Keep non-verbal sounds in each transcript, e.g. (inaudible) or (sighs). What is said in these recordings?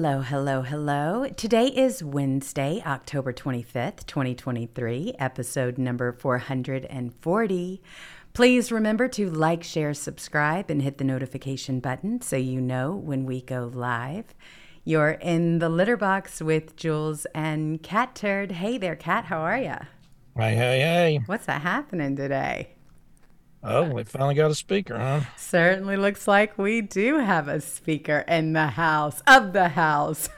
Hello, hello, hello. Today is Wednesday, October 25th, 2023, episode number 440. Please remember to like, share, subscribe, and hit the notification button so you know when we go live. You're in the litter box with Jewels and Catturd. Hey there, Cat. How are you? Hey, hey, hey. What's that happening today? Oh, we finally got a speaker, huh? Certainly looks like we do have a speaker in the house, of the house,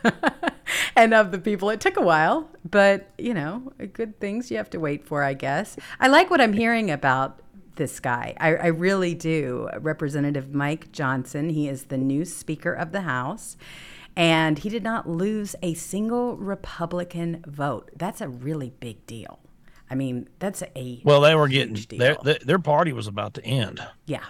(laughs) and of the people. It took a while, but you know, good things you have to wait for, I guess. I like what I'm hearing about this guy. I, I really do. Representative Mike Johnson, he is the new Speaker of the House. And he did not lose a single Republican vote. That's a really big deal. I mean, that's a well. They were getting their, their party was about to end. Yeah,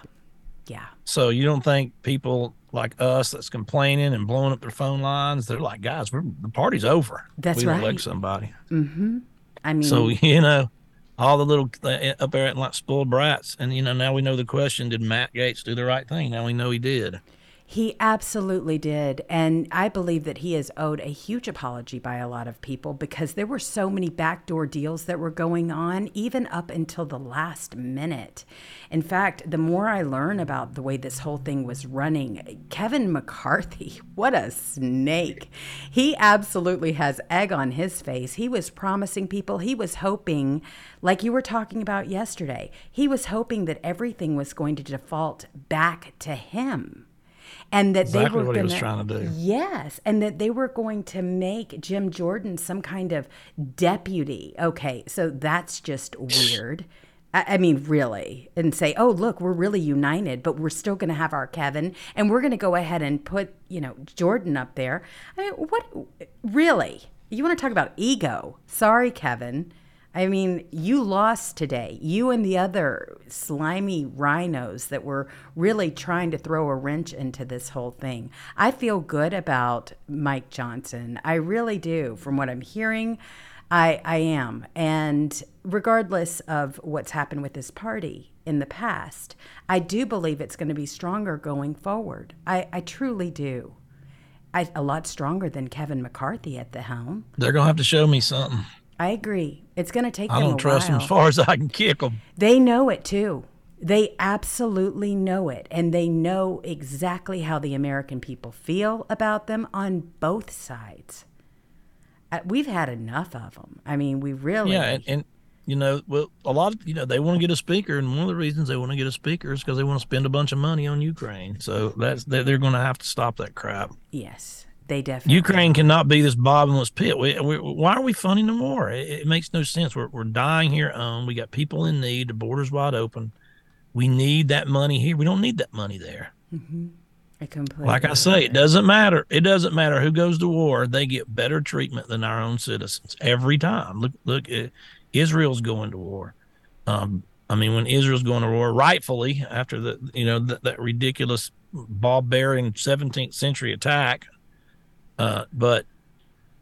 yeah. So you don't think people like us that's complaining and blowing up their phone lines? They're like, guys, the party's over. That's we right. Elect somebody. Mm-hmm. I mean, so (laughs) you know, all the little uh, up there and like spoiled brats, and you know now we know the question: Did Matt Gaetz do the right thing? Now we know he did. He absolutely did. And I believe that he is owed a huge apology by a lot of people because there were so many backdoor deals that were going on, even up until the last minute. In fact, the more I learn about the way this whole thing was running, Kevin McCarthy, (laughs) what a snake. He absolutely has egg on his face. He was promising people, he was hoping, like you were talking about yesterday, he was hoping that everything was going to default back to him and that exactly they were what gonna, he was trying to do. Yes, and that they were going to make Jim Jordan some kind of deputy. Okay, so that's just weird. I, I mean, really, and say, "Oh, look, we're really united, but we're still going to have our Kevin, and we're going to go ahead and put, you know, Jordan up there." I mean, what? Really? You want to talk about ego? Sorry, Kevin. I mean, you lost today. You and the other slimy RINOs that were really trying to throw a wrench into this whole thing. I feel good about Mike Johnson. I really do. From what I'm hearing, I, I am. And regardless of what's happened with this party in the past, I do believe it's going to be stronger going forward. I, I truly do. I, a lot stronger than Kevin McCarthy at the helm. They're going to have to show me something. I agree. It's going to take I them don't trust while. them as far as I can kick them. They know it too. They absolutely know it. And they know exactly how the American people feel about them on both sides. Uh, We've had enough of them. I mean, we really. Yeah, and, and you know, well, a lot of you know they want to get a speaker, and one of the reasons they want to get a speaker is because they want to spend a bunch of money on Ukraine. So that's they're going to have to stop that crap. yes, they definitely. Ukraine cannot be this bottomless pit. We, we, why are we funding the war? It, it makes no sense. We're, we're dying here on. We got people in need. The border's wide open. We need that money here. We don't need that money there. I completely. Like I say, it doesn't matter. It doesn't matter who goes to war. They get better treatment than our own citizens every time. Look, look, uh, Israel's going to war. Um, I mean, when Israel's going to war, rightfully after the you know that, that ridiculous ball bearing 17th century attack. Uh, but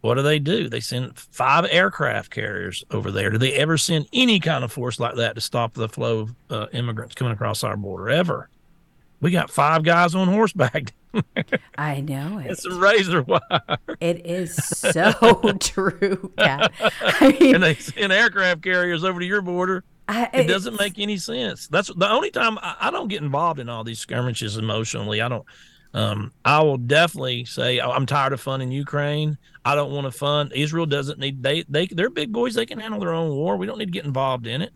what do they do? They send five aircraft carriers over there. Do they ever send any kind of force like that to stop the flow of uh, immigrants coming across our border? Ever? We got five guys on horseback. (laughs) I know it. It's some razor wire. It is so (laughs) true, Kat. I mean, and they send aircraft carriers over to your border. I, It doesn't make any sense. That's the only time I, I don't get involved in all these skirmishes emotionally. I don't. Um, I will definitely say I'm tired of funding Ukraine. I don't want to fund Israel. Doesn't need they they they're big boys. They can handle their own war. We don't need to get involved in it.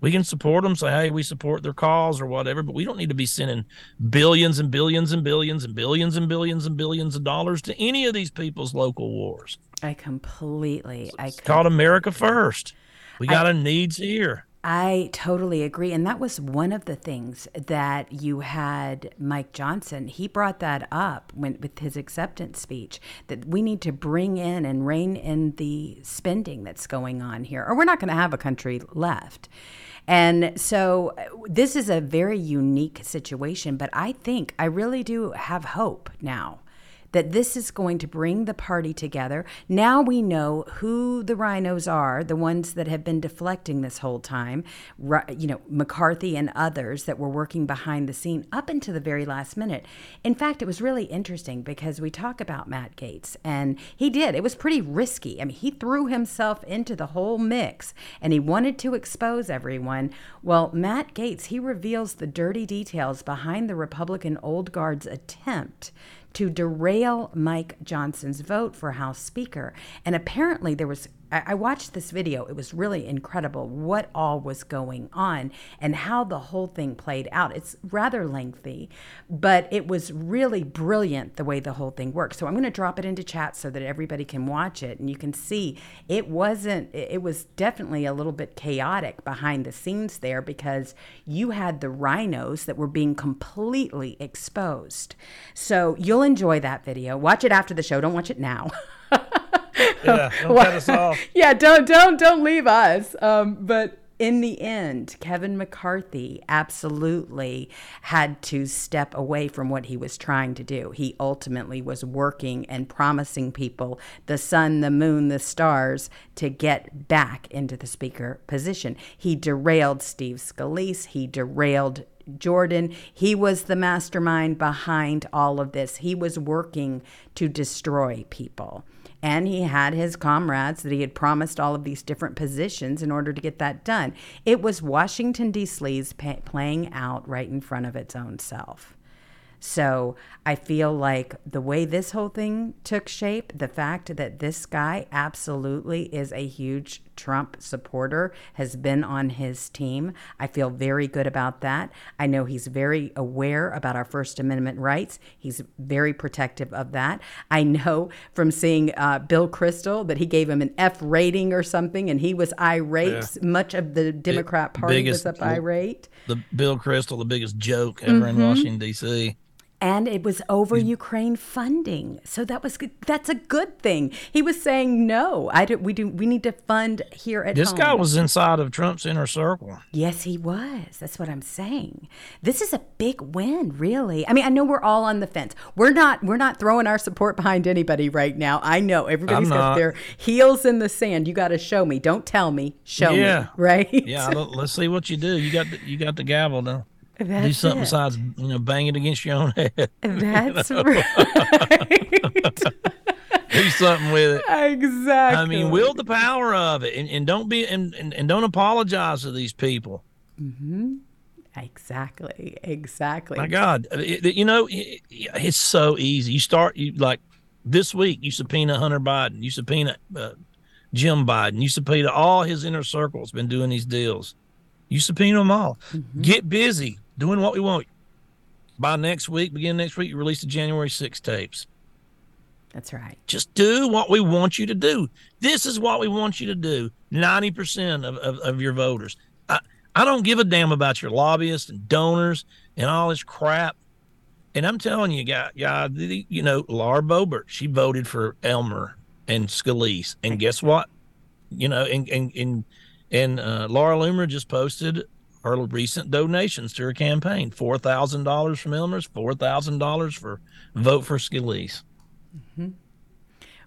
We can support them. Say, hey, we support their cause or whatever. But we don't need to be sending billions and billions and billions and billions and billions and billions of dollars to any of these people's local wars. I completely. I It's called America First. We got a needs here. I totally agree. And that was one of the things that you had Mike Johnson. He brought that up when, with his acceptance speech that we need to bring in and rein in the spending that's going on here, or we're not going to have a country left. And so this is a very unique situation, but I think I really do have hope now that this is going to bring the party together. Now we know who the RINOs are, the ones that have been deflecting this whole time, you know, McCarthy and others that were working behind the scene up into the very last minute. In fact, it was really interesting because we talk about Matt Gaetz and he did. It was pretty risky. I mean, he threw himself into the whole mix and he wanted to expose everyone. Well, Matt Gaetz, he reveals the dirty details behind the Republican old guard's attempt to derail Mike Johnson's vote for House Speaker. And apparently, there was, I, I watched this video. It was really incredible what all was going on and how the whole thing played out. It's rather lengthy, but it was really brilliant the way the whole thing worked. So I'm going to drop it into chat so that everybody can watch it and you can see it wasn't, it was definitely a little bit chaotic behind the scenes there because you had the RINOs that were being completely exposed. So you'll enjoy that video. Watch it after the show. Don't watch it now. (laughs) Yeah, (laughs) don't cut us off. yeah, don't don't don't leave us. Um, but in the end, Kevin McCarthy absolutely had to step away from what he was trying to do. He ultimately was working and promising people the sun, the moon, the stars to get back into the speaker position. He derailed Steve Scalise. He derailed Jordan. He was the mastermind behind all of this. He was working to destroy people. And he had his comrades that he had promised all of these different positions in order to get that done. It was Washington, D.C.'s pa- playing out right in front of its own self. So I feel like the way this whole thing took shape, the fact that this guy absolutely is a huge Trump supporter, has been on his team, I feel very good about that. I know he's very aware about our First Amendment rights. He's very protective of that. I know from seeing uh, Bill Kristol that he gave him an F rating or something, and he was irate. Much of the Democrat Party was up irate. The Bill Kristol, the biggest joke ever in Washington D.C. and it was over mm. Ukraine funding. So that was. That's a good thing. He was saying no. I do, we do we need to fund here at This home. guy was inside of Trump's inner circle. Yes, he was. That's what I'm saying. This is a big win, really. I mean, I know we're all on the fence. We're not we're not throwing our support behind anybody right now. I know everybody's got their heels in the sand. You got to show me. Don't tell me. Show Yeah. me. (laughs) Right? Yeah, let's see what you do. You got the, you got the gavel now. Do something it. besides you know bang it against your own (laughs) head. That's (laughs) right. do something with it. exactly. I mean, wield the power of it, and, and don't be and, and, and don't apologize to these people. Mm-hmm. Exactly. Exactly. My God, it- it- you know it, it's so easy. You start you like this week. You subpoena Hunter Biden. You subpoena uh, Jim Biden. You subpoena all his inner circles. Been doing these deals. You subpoena them all. Get busy doing what we want. By next week, begin next week, you release the January 6 tapes. That's right. Just do what we want you to do. This is what we want you to do. 90% of, of, of your voters. I, I don't give a damn about your lobbyists and donors and all this crap. And I'm telling you, guy, guy, you know, Laura Boebert, she voted for Elmer and Scalise. And guess what? You know, and and and, and uh, Laura Loomer just posted her recent donations to her campaign four thousand dollars from Elmer's, four thousand dollars for vote for Scalise. Mm-hmm.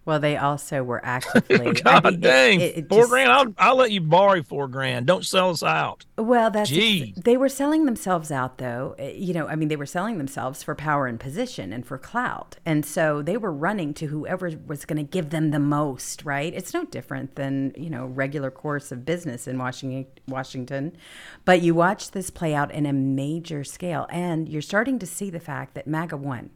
Well, they also were (laughs) actively. God I mean, dang, it, it four just, grand. I'll, I'll let you borrow four grand. Don't sell us out. Well, that's Jeez. they were selling themselves out, though. Eh, you know, I mean, they were selling themselves for power and position and for clout, and so they were running to whoever was going to give them the most. Right? It's no different than you know regular course of business in Washington. Washington, but you watch this play out in a major scale, and you're starting to see the fact that MAGA won.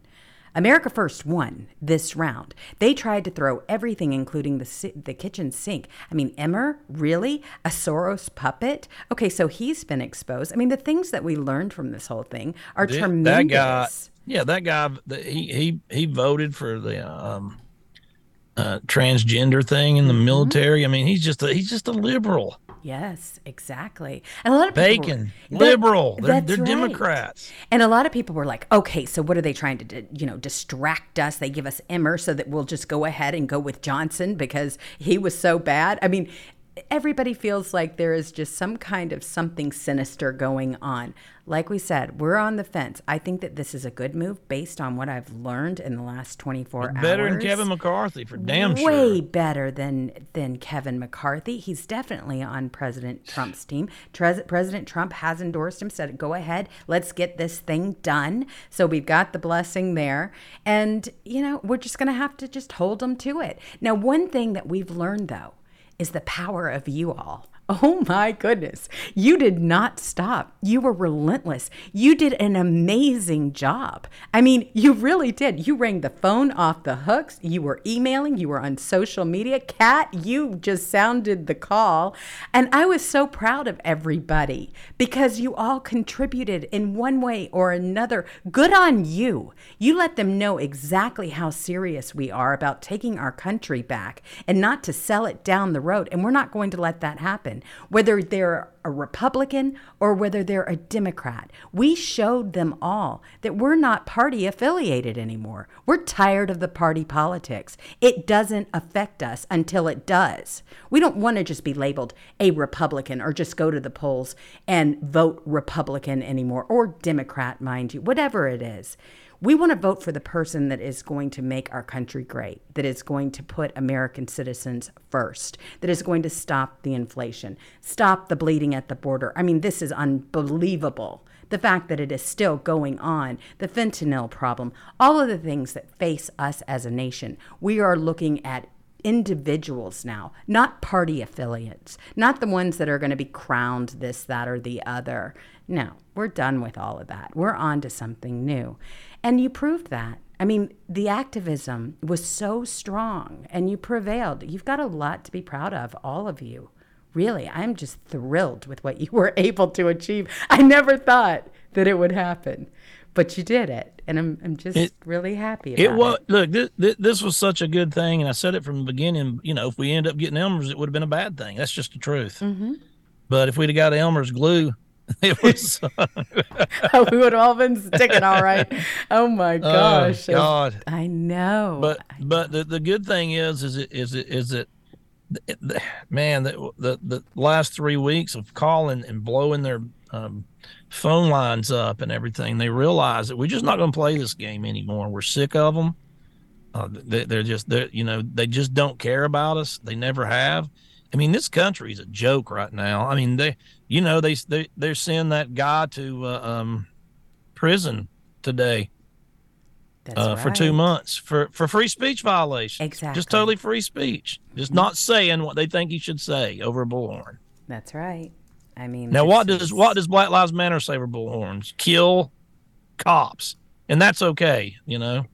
America First won this round. They tried to throw everything, including the the kitchen sink. I mean, Emmer, really a Soros puppet? Okay, so he's been exposed. I mean, the things that we learned from this whole thing are the, tremendous. That guy, yeah, that guy, he he he voted for the um, uh, transgender thing in the mm-hmm. military. I mean, he's just a, he's just a liberal. Yes, exactly. And a lot of bacon, liberal. They're, they're right. Democrats. And a lot of people were like, "Okay, so what are they trying to, you know, distract us? They give us Emmer so that we'll just go ahead and go with Johnson because he was so bad." I mean, everybody feels like there is just some kind of something sinister going on. Like we said, we're on the fence. I think that this is a good move based on what I've learned in the last 24 better hours. Better than Kevin McCarthy for damn Way sure. Way better than than Kevin McCarthy. He's definitely on President Trump's team. Tre- President Trump has endorsed him, said, "Go ahead, let's get this thing done." So we've got the blessing there, and you know we're just going to have to just hold them to it. Now, one thing that we've learned though is the power of you all. (laughs) Oh my goodness. You did not stop. You were relentless. You did an amazing job. I mean, you really did. You rang the phone off the hooks. You were emailing. You were on social media. Kat, you just sounded the call. And I was so proud of everybody because you all contributed in one way or another. Good on you. You let them know exactly how serious we are about taking our country back and not to sell it down the road. And we're not going to let that happen whether they're a Republican or whether they're a Democrat. We showed them all that we're not party affiliated anymore. We're tired of the party politics. It doesn't affect us until it does. We don't want to just be labeled a Republican or just go to the polls and vote Republican anymore or Democrat, mind you, whatever it is. We want to vote for the person that is going to make our country great, that is going to put American citizens first, that is going to stop the inflation, stop the bleeding at the border. I mean, this is unbelievable. The fact that it is still going on, the fentanyl problem, all of the things that face us as a nation. We are looking at individuals now, not party affiliates, not the ones that are going to be crowned this, that, or the other. No, we're done with all of that. We're on to something new. And you proved that. I mean, the activism was so strong and you prevailed. You've got a lot to be proud of, all of you. Really, I'm just thrilled with what you (laughs) were able to achieve. I never thought that it would happen, but you did it. And I'm, I'm just it, really happy it was, it. Look, this, this was such a good thing. And I said it from the beginning. You know, if we end up getting Elmer's, it would have been a bad thing. That's just the truth. Mm-hmm. But if we'd have got Elmer's glue, (laughs) it was. (laughs) oh, we would have all been sticking all right. Oh my oh, gosh! Oh, God, I know. But but the, the good thing is is it is it is it, (sighs) man the, the the last three weeks of calling and blowing their um, phone lines up and everything, they realize that we're just not going to play this game anymore. We're sick of them. Uh, they, they're just they you know they just don't care about us. They never have. I mean, this country is a joke right now. I mean, they, you know, they they they're sending that guy to uh, um, prison today uh, right. for two months for for free speech violation. Exactly, just totally free speech, just not saying what they think he should say over a bullhorn. That's right. I mean, now what does what does Black Lives Matter say over bullhorns? Kill cops, and that's okay, you know.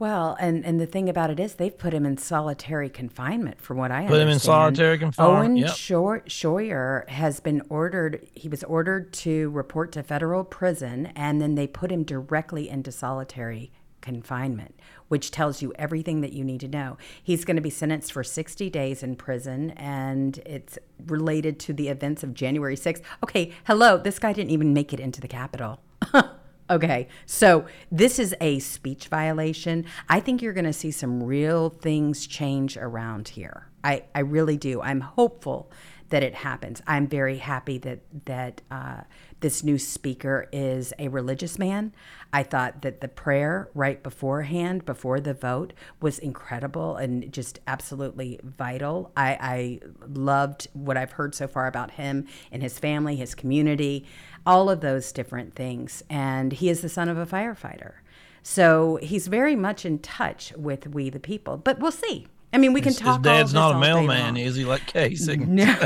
Well, and, and the thing about it is they've put him in solitary confinement, from what I put understand. him in solitary confinement. Owen yep. Shroyer has been ordered. He was ordered to report to federal prison, and then they put him directly into solitary confinement, which tells you everything that you need to know. He's going to be sentenced for 60 days in prison, and it's related to the events of January 6th. Okay, hello, this guy didn't even make it into the Capitol. (laughs) Okay, so this is a speech violation. I think you're going to see some real things change around here. I, I really do. I'm hopeful that it happens. I'm very happy that that uh, this new speaker is a religious man. I thought that the prayer right beforehand, before the vote, was incredible and just absolutely vital. I, I loved what I've heard so far about him and his family, his community, all of those different things. And he is the son of a firefighter. So he's very much in touch with we the people. But we'll see. I mean, we can his, talk. His dad's not a mailman, is he? Like Kasich? No,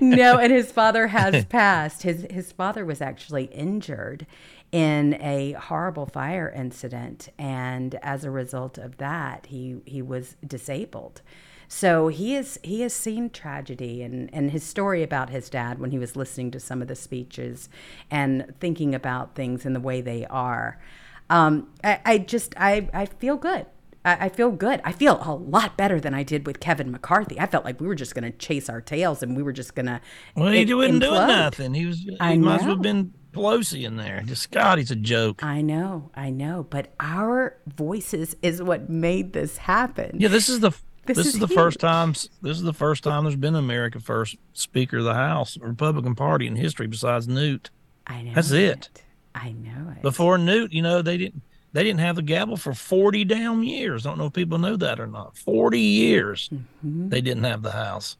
(laughs) no, and his father has (laughs) passed. His his father was actually injured in a horrible fire incident, and as a result of that, he he was disabled. So he is he has seen tragedy and, and his story about his dad when he was listening to some of the speeches and thinking about things in the way they are. Um, I, I just I, I feel good. I, I feel good. I feel a lot better than I did with Kevin McCarthy. I felt like we were just going to chase our tails and we were just going to. Well, he wasn't doing nothing. He was. He I might as well know. have been Pelosi in there. Just God, he's a joke. I know, I know, but our voices is what made this happen. Yeah, this is the This this, is is, the first time this is the first time there's been an America First Speaker of the House Republican Party in history besides Newt. I know. That's it. I know it. Before Newt, you know, they didn't they didn't have the gavel for 40 damn years. I Don't know if people know that or not. 40 years Mm-hmm. they didn't have the House.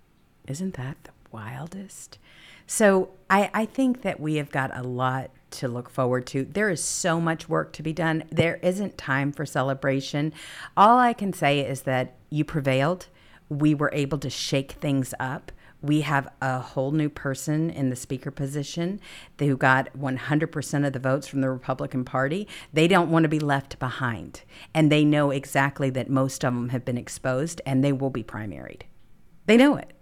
Isn't that the wildest? So I, I think that we have got a lot to look forward to. There is so much work to be done. There isn't time for celebration. All I can say is that you prevailed. We were able to shake things up. We have a whole new person in the speaker position who got 100% of the votes from the Republican Party. They don't want to be left behind. And they know exactly that most of them have been exposed and they will be primaried. They know it.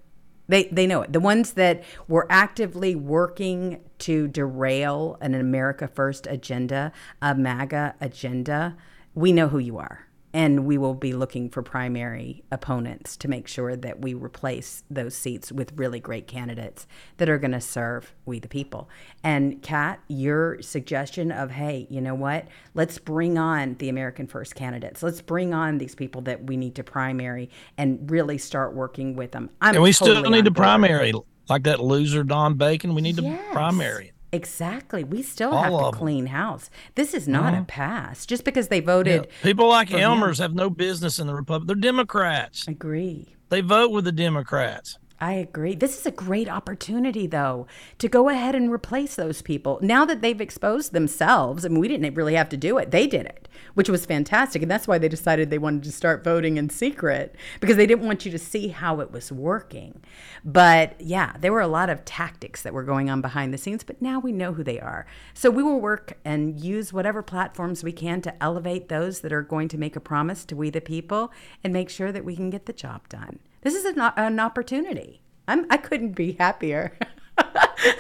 They they know it. The ones that were actively working to derail an America First agenda, a MAGA agenda, we know who you are. And we will be looking for primary opponents to make sure that we replace those seats with really great candidates that are going to serve we the people. And Kat, your suggestion of, hey, you know what? Let's bring on the American First candidates. Let's bring on these people that we need to primary and really start working with them. I'm And we still need to primary like that loser Don Bacon. We need Yes. to primary. Exactly. We still All have to clean house. This is not a uh-huh. pass. Just because they voted, People like him. Elmers have no business in the Republic. They're Democrats. agree. They vote with the Democrats. I agree. This is a great opportunity, though, to go ahead and replace those people. Now that they've exposed themselves, I mean, we didn't really have to do it. They did it, which was fantastic. And that's why they decided they wanted to start voting in secret because they didn't want you to see how it was working. But yeah, there were a lot of tactics that were going on behind the scenes, but now we know who they are. So we will work and use whatever platforms we can to elevate those that are going to make a promise to we the people and make sure that we can get the job done. This is an, an opportunity. I'm, I couldn't be happier. (laughs)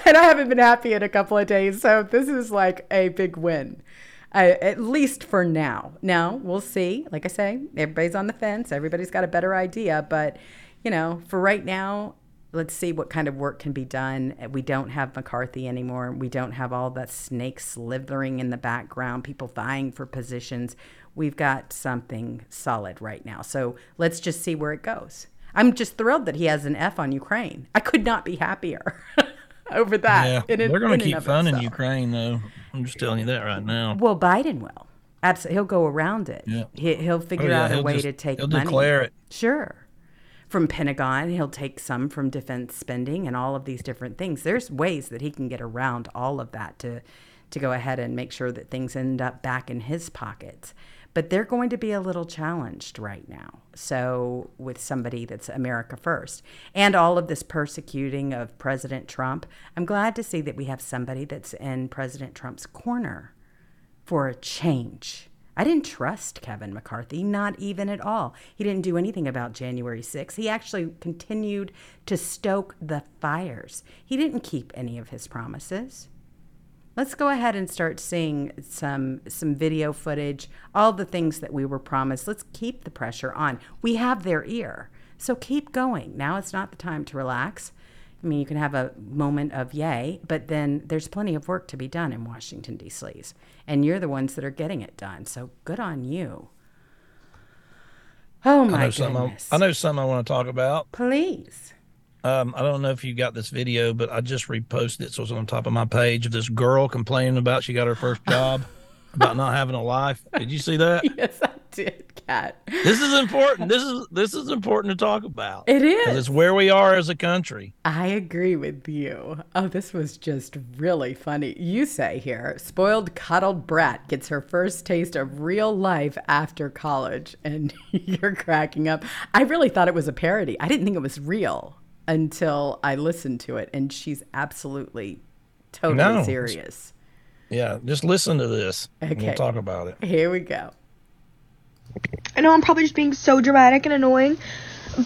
and I haven't been happy in a couple of days. So this is like a big win, at least for now. Now we'll see. Like I say, everybody's on the fence. Everybody's got a better idea. But, you know, for right now, let's see what kind of work can be done. We don't have McCarthy anymore. We don't have all the snakes slithering in the background, people vying for positions. We've got something solid right now. So let's just see where it goes. I'm just thrilled that he has an F on Ukraine. I could not be happier (laughs) over that. Yeah. They're going to keep funding. Ukraine, though. I'm just telling you that right now. Well, Biden will. Absolutely. He'll go around it. Yeah. He, he'll figure Oh, yeah, out a he'll way just- to take he'll money. declare it. Sure. From Pentagon, he'll take some from defense spending and all of these different things. There's ways that he can get around all of that to to go ahead and make sure that things end up back in his pockets. But they're going to be a little challenged right now. So, with somebody that's America first and all of this persecuting of President Trump, I'm glad to see that we have somebody that's in President Trump's corner for a change. I didn't trust Kevin McCarthy, not even at all. He didn't do anything about January 6th. He actually continued to stoke the fires. He didn't keep any of his promises. Let's go ahead and start seeing some some video footage, all the things that we were promised. Let's keep the pressure on. We have their ear. So keep going. Now it's not the time to relax. I mean, you can have a moment of yay, but then there's plenty of work to be done in Washington, D.C. And you're the ones that are getting it done. So good on you. Oh, my. I, goodness. I know something I want to talk about. Please. Um, I don't know if you got this video, but I just reposted it, so it's on top of my page of this girl complaining about she got her first (laughs) job, about not having a life. Did you see that? (laughs) yes, I did, Kat. This is important. This is this is important to talk about. It is. It's where we are as a country. I agree with you. Oh, this was just really funny. You say here, spoiled, coddled brat gets her first taste of real life after college, and (laughs) you're cracking up. I really thought it was a parody. I didn't think it was real until I listened to it, and she's absolutely totally No. serious. Yeah, just listen to this. and Okay. We'll talk about it. Here we go. I know I'm probably just being so dramatic and annoying,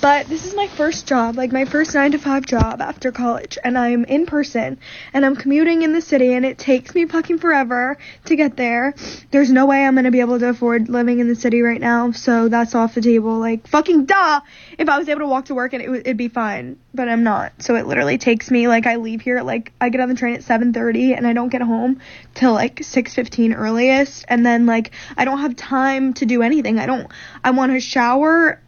but this is my first job, like my first 9 to 5 job after college, and I'm in person and I'm commuting in the city and it takes me fucking forever to get there. There's no way I'm going to be able to afford living in the city right now, so that's off the table. Like fucking duh. If I was able to walk to work and it would it'd be fine, but I'm not. So it literally takes me like I leave here like I get on the train at 7:30 and I don't get home till like 6:15 earliest and then like I don't have time to do anything. I don't I want to shower,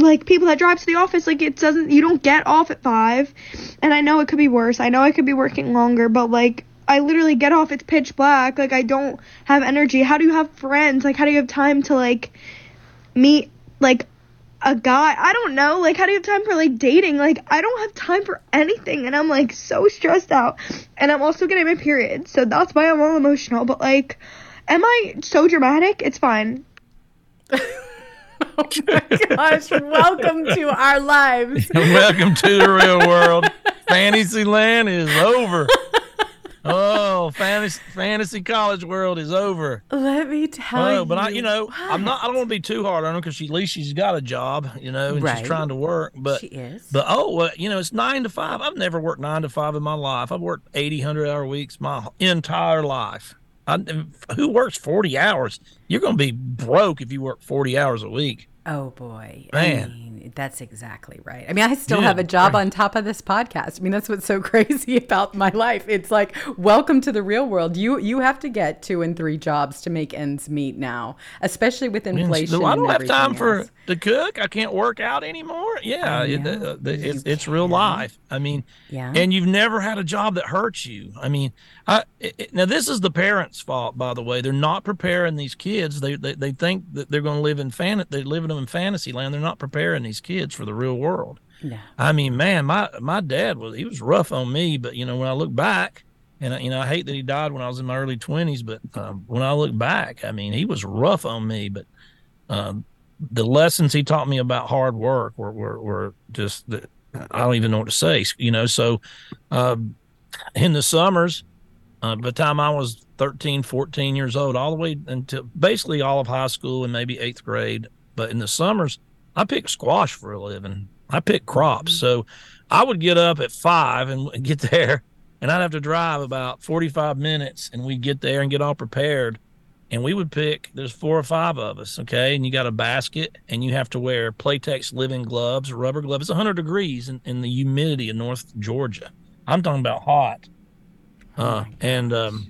like people that drive to the office like it doesn't you don't get off at 5 and I know it could be worse. I know I could be working longer, but like I literally get off it's pitch black. Like I don't have energy. How do you have friends? Like how do you have time to like meet like a guy? I don't know. Like how do you have time for like dating? Like I don't have time for anything and I'm like so stressed out. And I'm also getting my period. So that's why I'm all emotional, but like am I so dramatic? It's fine. (laughs) Oh my gosh, welcome to our lives. (laughs) Welcome to the real world. Fantasyland is over. Oh, fantasy fantasy college world is over. Let me tell Oh, you. but I, you know, I'm not. I don't want to be too hard on her because she at least she's got a job, you know, and Right. she's trying to work. But She is. But oh, well, you know, it's nine to five. I've never worked nine to five in my life. I've worked 80, 100 hour weeks my entire life. I, who works 40 hours? You're going to be broke if you work 40 hours a week. Oh boy. Man. I mean, that's exactly right. I mean, I still Yeah, have a job on top of this podcast. I mean, that's what's so (laughs) crazy about my life. It's like, welcome to the real world. You you have to get two and three jobs to make ends meet now, especially with inflation. so I don't have time everything for else. To cook. I can't work out anymore. Yeah, it, uh, it's, it's real life. I mean, Yeah. and you've never had a job that hurts you. I mean, I it, it- now this is the parents' fault, by the way. They're not preparing these kids. They they, they think that they're going to live in fan. They're living them in fantasy land. They're not preparing these kids for the real world. No. I mean, man, my my dad was he was rough on me, but you know when I look back, and I, you know I hate that he died when I was in my early twenties, but um, when I look back, I mean he was rough on me, but um, the lessons he taught me about hard work were were, were just I don't even know what to say, you know. So um, in the summers, uh, by the time I was 13, 14 years old, all the way until basically all of high school and maybe eighth grade, but in the summers, I picked squash for a living. I picked crops. So I would get up at five and (laughs) get there, and I'd have to drive about 45 minutes, and we'd get there and get all prepared. And we would pick, there's four or five of us, okay? And you got a basket, and you have to wear Playtex living gloves, rubber gloves. It's 100 degrees in, in the humidity of North Georgia. I'm talking about hot. Uh, and um,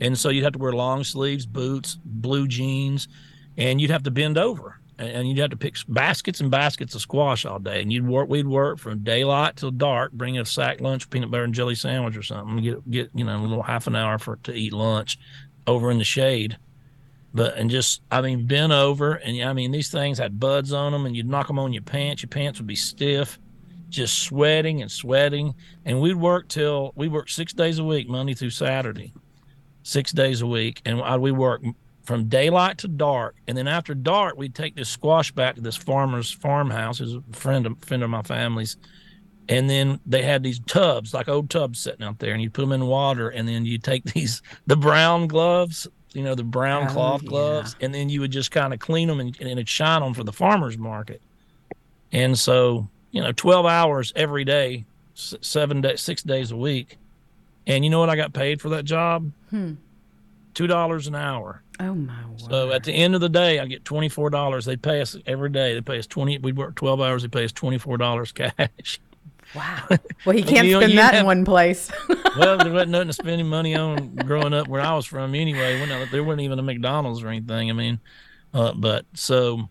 and so you'd have to wear long sleeves, boots, blue jeans, and you'd have to bend over, and, and you'd have to pick baskets and baskets of squash all day. And you'd work, we'd work from daylight till dark, bring a sack lunch, peanut butter and jelly sandwich or something. Get get you know a little half an hour for to eat lunch, over in the shade. But and just I mean bent over, and I mean these things had buds on them, and you'd knock them on your pants. Your pants would be stiff just sweating and sweating. And we'd work till we worked six days a week, Monday through Saturday, six days a week. And we work from daylight to dark. And then after dark, we'd take this squash back to this farmer's farmhouse. Who's a friend of, friend of my family's. And then they had these tubs, like old tubs sitting out there, and you put them in water. And then you take (laughs) these, the brown gloves, you know, the brown Oh, cloth yeah. gloves, and then you would just kind of clean them and, and it'd shine them for the farmer's market. And so, you know, 12 hours every day, seven days, six days a week. And you know what I got paid for that job? Hmm. Two dollars an hour. Oh my word. So at the end of the day, I get twenty four dollars. They pay us every day. They pay us twenty. We work twelve hours. They pay us twenty four dollars cash. Wow. (laughs) Well, he can't You spend you that have- in one place. (laughs) well, there wasn't nothing to spend any money on growing up where I was from anyway. There wasn't even a McDonald's or anything. I mean, uh, but so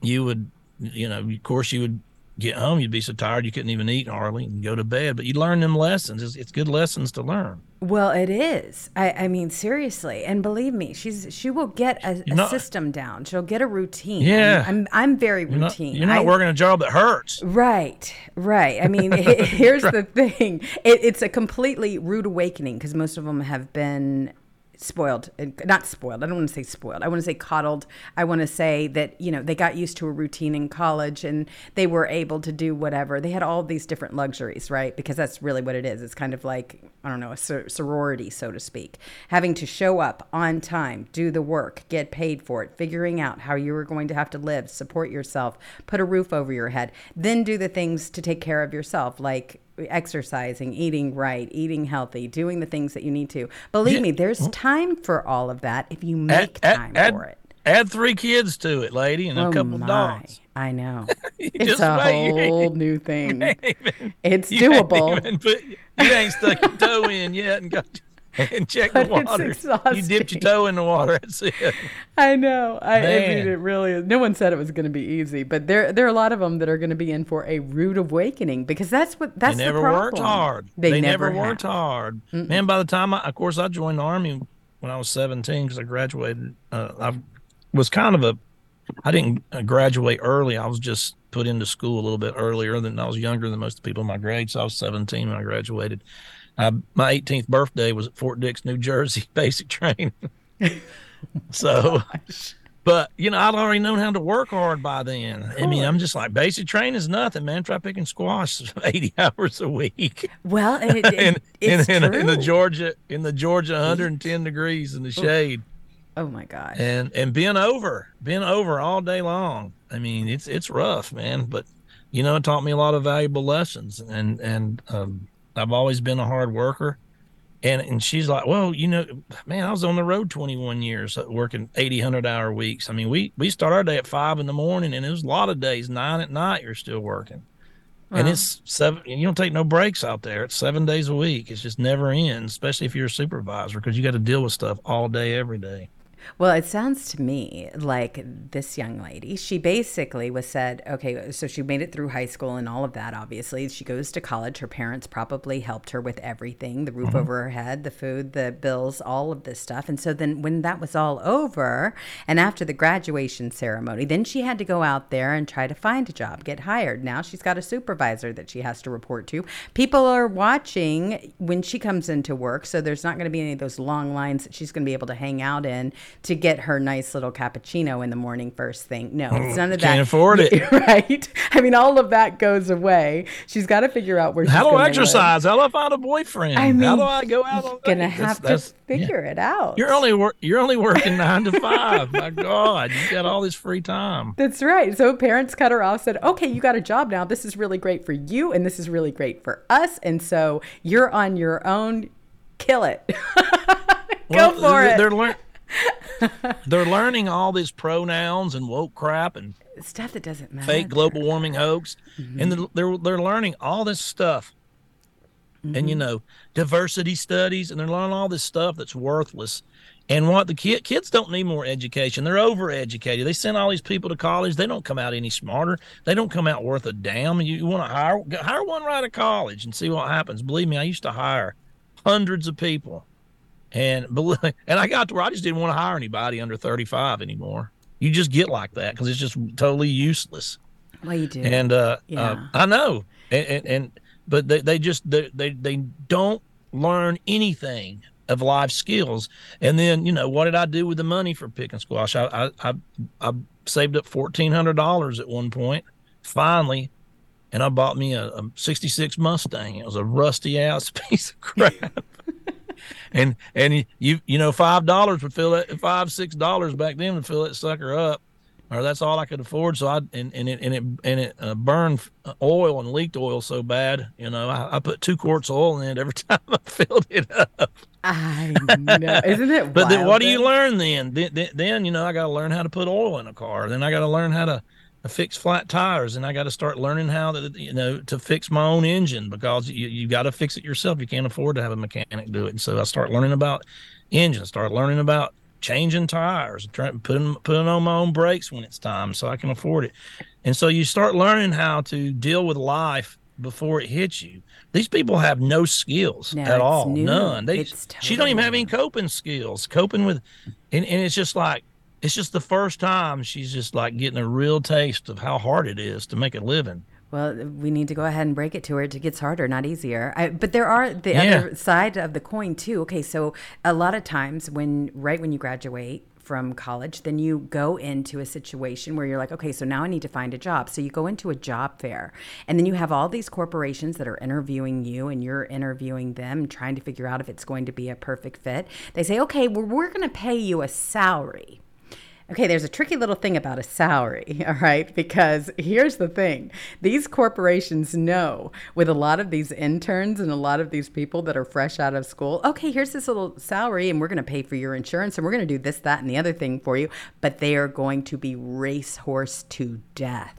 you would, you know, of course, you would get home. You'd be so tired you couldn't even eat hardly and go to bed. But you learn them lessons. It's, it's good lessons to learn. well, it is. I, I mean, seriously, and believe me, she's she will get a, a not- system down. She'll get a routine. Yeah. I'm I'm, I'm very You're not, routine. you're not I- working a job that hurts. Right, right. I mean, (laughs) (laughs) here's the thing: it, it's a completely rude awakening because most of them have been spoiled, not spoiled. I don't want to say spoiled. I want to say coddled. I want to say that you know they got used to a routine in college and they were able to do whatever. They had all these different luxuries, right? Because that's really what it is. It's kind of like I don't know a sor- sorority, so to speak, having to show up on time, do the work, get paid for it, figuring out how you were going to have to live, support yourself, put a roof over your head, then do the things to take care of yourself, like exercising, eating right, eating healthy, doing the things that you need to. Believe Yeah. me, there's oh. time for all of that if you make Add- time add, for it. Add three kids to it, lady, and a Oh couple my. dogs. I know. (laughs) It's a wait, whole new thing. (laughs) even- It's doable. put- you ain't stuck your toe in yet and got (laughs) and check the But it's water. You dipped your toe in the water. That's it. (laughs) I know. I, I mean, it really is. No one said it was going to be easy, but there there are a lot of them that are going to be in for a rude awakening because that's what that's They never the problem. worked hard. They, never, never, worked hard. Man, by the time I, of course, I joined the army when I was 17 because I graduated. Uh, I was kind of a, I didn't uh, graduate early. I was just put into school a little bit earlier than I was younger than most of the people in my grade. So I was 17 when I graduated. I, my 18th birthday was at Fort Dix, New Jersey, (laughs) basic training. (laughs) so, but you know, I'd already known how to work hard by then. I mean, I'm just like basic training is nothing, man. Try picking squash (laughs) 80 hours a week Well, and it, it, in, in, it's in, true. in the Georgia in the Georgia 110 degrees in the shade oh my god. and and being over being over all day long. I mean, it's it's rough, man, but you know, it taught me a lot of valuable lessons and and um, I've always been a hard worker. And and she's like, well, you know, man, I was on the road 21 years, uh, working 80, 100 hour weeks. I mean, we we start our day at five in the morning, and it was a lot of days nine at night. You're still working, and it's seven. You don't take no breaks out there. It's seven days a week. It's just never ends, especially if you're a supervisor, because you got to deal with stuff all day, every day. Well, it sounds to me like this young lady, she basically was said, okay, so she made it through high school and all of that, obviously. She goes to college. Her parents probably helped her with everything the roof mm-hmm. over her head, the food, the bills, all of this stuff. And so then when that was all over, and after the graduation ceremony, then she had to go out there and try to find a job, get hired. Now she's got a supervisor that she has to report to. People are watching when she comes into work, so there's not going to be any of those long lines that she's going to be able to hang out in to get her nice little cappuccino in the morning first thing. No, it's hmm, none of that. Can't afford it. (laughs) right? I mean, all of that goes away. She's got to figure out where she's How do I live. exercise? How do I find a boyfriend? I How mean, do I go out on Gonna dates? have to that's- yeah. figure it out. You're only wor- you're only working (laughs) nine to five. My God, you got all this free time. That's right. So parents cut her off, said, okay, you got a job now. This is really great for you, and this is really great for us. And so you're on your own. Kill it. (laughs) Go for they're, it. They're, lear- they're learning all these pronouns and woke crap and Stuff that doesn't matter. fake global warming hoax, Mm-hmm. and they're, they're learning all this stuff, and Mm-hmm. you know diversity studies, and they're learning all this stuff that's worthless. And what the kid, kids don't need more education. They're overeducated. They send all these people to college. They don't come out any smarter. They don't come out worth a damn. You, you want to hire hire one right out of college and see what happens. Believe me, I used to hire hundreds of people, and and I got to where I just didn't want to hire anybody under thirty five anymore. You just get like that because it's just totally useless. Well, you do. And uh, Yeah. uh, I know, and, and, and but they, they just they, they they don't learn anything of life skills. And then you know what did I do with the money for pick and squash? I I I, I saved up fourteen hundred dollars at one point, finally, and I bought me a, a '66 Mustang. It was a rusty ass (laughs) piece of crap. And and you you know five dollars would fill that five six dollars back then would fill that sucker up or that's all I could afford. So I and, and it and it and it uh, burned oil and leaked oil so bad. You know, I, I, put two quarts of oil in it every (laughs) time I filled it up. I know, isn't it? (laughs) but then, what do you learn then? then? Then you know, I got to learn how to put oil in a car. Then I got to learn how to fix flat tires and i got to start learning how to you know to fix my own engine because you, you got to fix it yourself. You can't afford to have a mechanic do it. And so i start learning about engines. Start learning about changing tires trying putting putting on my own brakes when it's time so i can afford it. And so you start learning how to deal with life before it hits you. These people have no skills no, at all. new. none. They totally she don't even have any coping skills. Coping with and, and it's just like it's just the first time she's just like getting a real taste of how hard it is to make a living. Well, we need to go ahead and break it to her. It gets harder, not easier. I, but there are the yeah. other side of the coin too. Okay, so a lot of times when right when you graduate from college, then you go into a situation where you're like, okay, so now I need to find a job. So you go into a job fair, and then you have all these corporations that are interviewing you, and you're interviewing them, trying to figure out if it's going to be a perfect fit. They say, okay, well, we're going to pay you a salary Okay, there's a tricky little thing about a salary, (laughs) all right? Because here's the thing these corporations know with a lot of these interns and a lot of these people that are fresh out of school, okay, here's this little salary, and we're going to pay for your insurance, and we're going to do this, that, and the other thing for you, but they are going to be racehorse to death.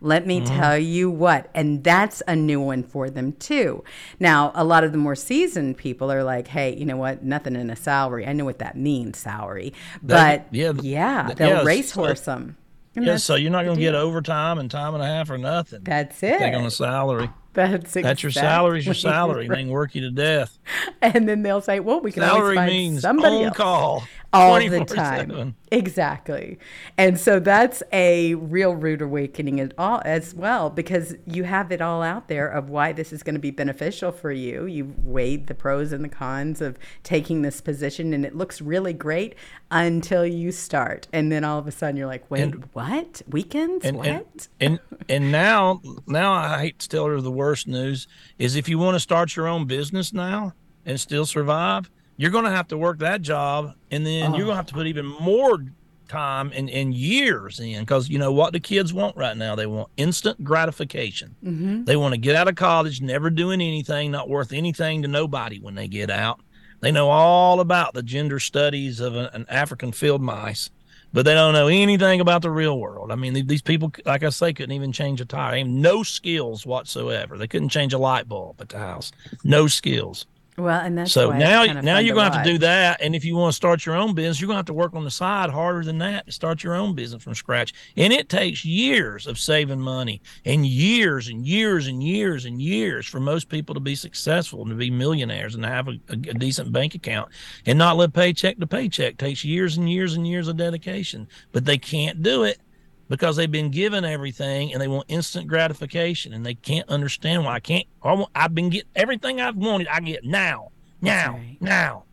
Let me mm-hmm. tell you what. And that's a new one for them too. Now, a lot of the more seasoned people are like, hey, you know what? Nothing in a salary. I know what that means, salary. But that, yeah, yeah, they'll yeah, racehorse so, them. yeah, so you're not going to get overtime and time and a half or nothing. That's it. Take on a salary. That's exactly That's your salary. Is your salary. Right. They can work you to death. (laughs) And then they'll say, "Well, we can salary always find means somebody on else. call all the time." Exactly. And so that's a real rude awakening at all as well because you have it all out there of why this is going to be beneficial for you. You've weighed the pros and the cons of taking this position and it looks really great until you start. And then all of a sudden you're like, "Wait, and, what? Weekends? And, what?" And, and and now now I hate to tell her the worst news is if you want to start your own business now and still survive, you're going to have to work that job and then oh. you're going to have to put even more time and, and years in because you know what the kids want right now they want instant gratification mm-hmm. they want to get out of college never doing anything not worth anything to nobody when they get out they know all about the gender studies of a, an african field mice but they don't know anything about the real world. I mean, these people, like I say, couldn't even change a tire. They have no skills whatsoever. They couldn't change a light bulb at the house. No skills. Well, and that's so now kind of now you're going to have to do that. And if you want to start your own business, you're going to have to work on the side harder than that to start your own business from scratch. And it takes years of saving money and years and years and years and years for most people to be successful and to be millionaires and to have a, a, a decent bank account and not live paycheck to paycheck. It takes years and years and years of dedication, but they can't do it because they've been given everything and they want instant gratification and they can't understand why I can't. I've been getting everything I've wanted. I get now, now, right. now,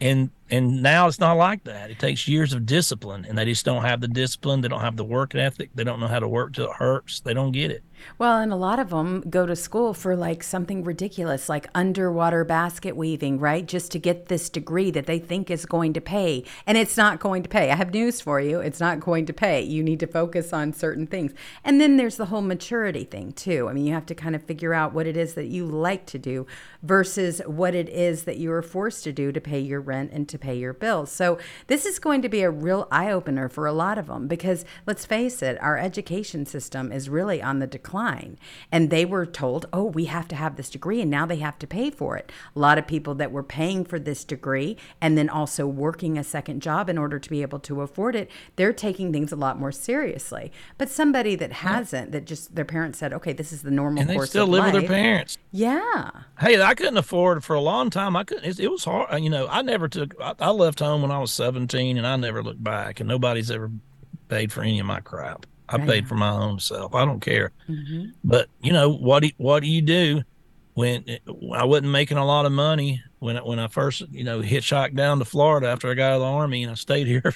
and and now it's not like that. It takes years of discipline, and they just don't have the discipline. They don't have the work ethic. They don't know how to work till it hurts. They don't get it. Well, and a lot of them go to school for like something ridiculous, like underwater basket weaving, right? Just to get this degree that they think is going to pay. And it's not going to pay. I have news for you. It's not going to pay. You need to focus on certain things. And then there's the whole maturity thing, too. I mean, you have to kind of figure out what it is that you like to do versus what it is that you are forced to do to pay your rent and to pay your bills. So this is going to be a real eye opener for a lot of them because let's face it, our education system is really on the decline decline. And they were told, oh, we have to have this degree, and now they have to pay for it. A lot of people that were paying for this degree and then also working a second job in order to be able to afford it, they're taking things a lot more seriously. But somebody that hasn't, that just their parents said, okay, this is the normal and course they still live life. with their parents. Yeah. Hey, I couldn't afford for a long time. I couldn't. It, it was hard. You know, I never took. I, I left home when I was seventeen, and I never looked back. And nobody's ever paid for any of my crap. I right. paid for my own self. I don't care. Mm-hmm. But you know what? Do, what do you do when I wasn't making a lot of money when when I first you know hitchhiked down to Florida after I got out of the army and I stayed (laughs) here